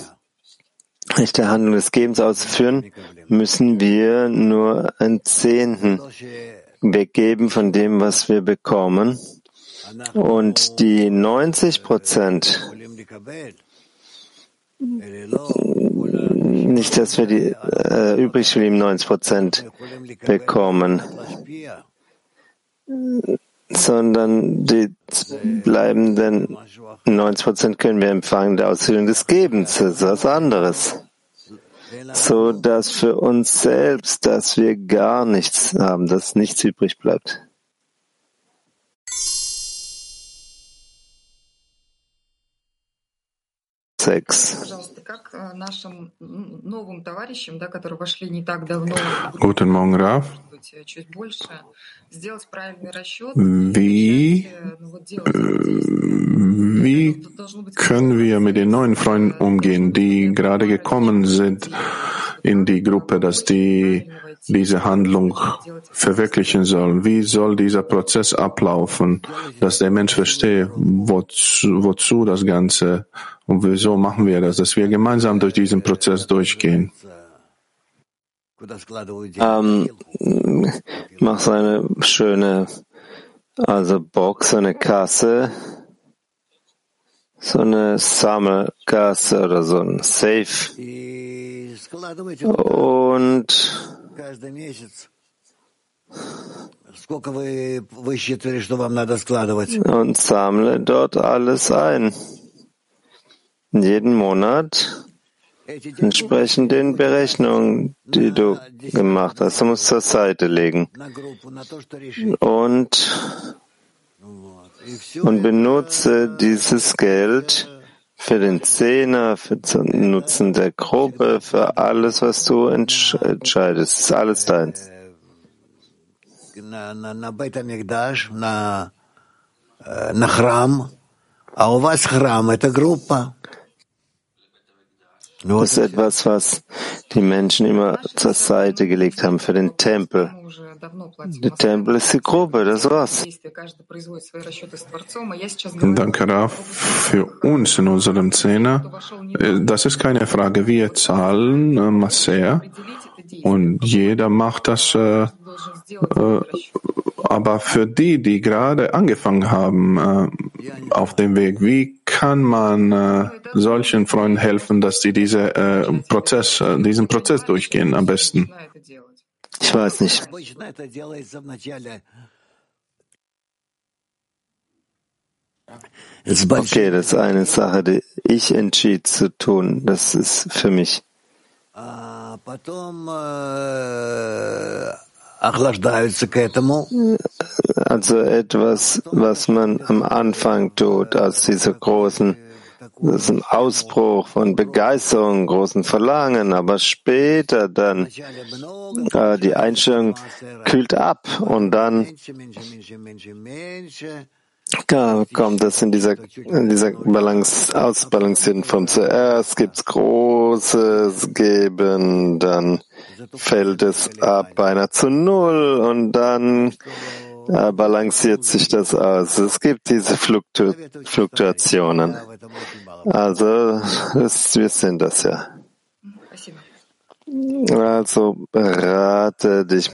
echte Handlung des Gebens ausführen, müssen wir nur ein Zehnten weggeben von dem, was wir bekommen. Und die 90 Prozent, nicht, dass wir die äh, übrig geblieben 90 Prozent bekommen, sondern die bleibenden 90 Prozent können wir empfangen der Ausführung des Gebens. Das ist was anderes. So dass für uns selbst, dass wir gar nichts haben, dass nichts übrig bleibt. Sechs. Guten Morgen, Raf. Wie, wie können wir mit den neuen Freunden umgehen, die gerade gekommen sind in die Gruppe, dass die diese Handlung verwirklichen sollen? Wie soll dieser Prozess ablaufen, dass der Mensch versteht, wozu, wozu das Ganze und wieso machen wir das, dass wir gemeinsam durch diesen Prozess durchgehen? Ähm, mach so eine schöne, also Box, so eine Kasse, so eine Sammelkasse oder so ein Safe. Und und sammle dort alles ein Jeden Monat entsprechend den Berechnungen, die du gemacht hast. Du musst zur Seite legen. Und, und benutze dieses Geld für den Zehner, für den Nutzen der Gruppe, für alles, was du entsch entscheidest. Das ist alles deins. Nachram. А у вас храм — это группа. das ist etwas, was die Menschen immer zur Seite gelegt haben für den Tempel. Der Tempel ist die Gruppe, das war's. Danke, Raf. Für uns in unserem Zehner, äh, das ist keine Frage. Wir zahlen äh, Masser und jeder macht das äh, äh, aber für die, die gerade angefangen haben äh, auf dem Weg, wie kann man äh, solchen Freunden helfen, dass sie diese, äh, Prozess, äh, diesen Prozess durchgehen am besten? Ich weiß nicht. Okay, das ist eine Sache, die ich entschied zu tun. Das ist für mich. Also etwas, was man am Anfang tut, aus dieser großen, das ist ein Ausbruch von Begeisterung, großen Verlangen, aber später dann äh, die Einstellung kühlt ab und dann ja, kommt das in dieser, in dieser Balance, ausbalancierten Form. Zuerst gibt's großes Geben, dann fällt es ab beinahe zu Null und dann äh, balanciert sich das aus. Es gibt diese Fluktu Fluktuationen. Also, das, wir sind das ja. Also berate dich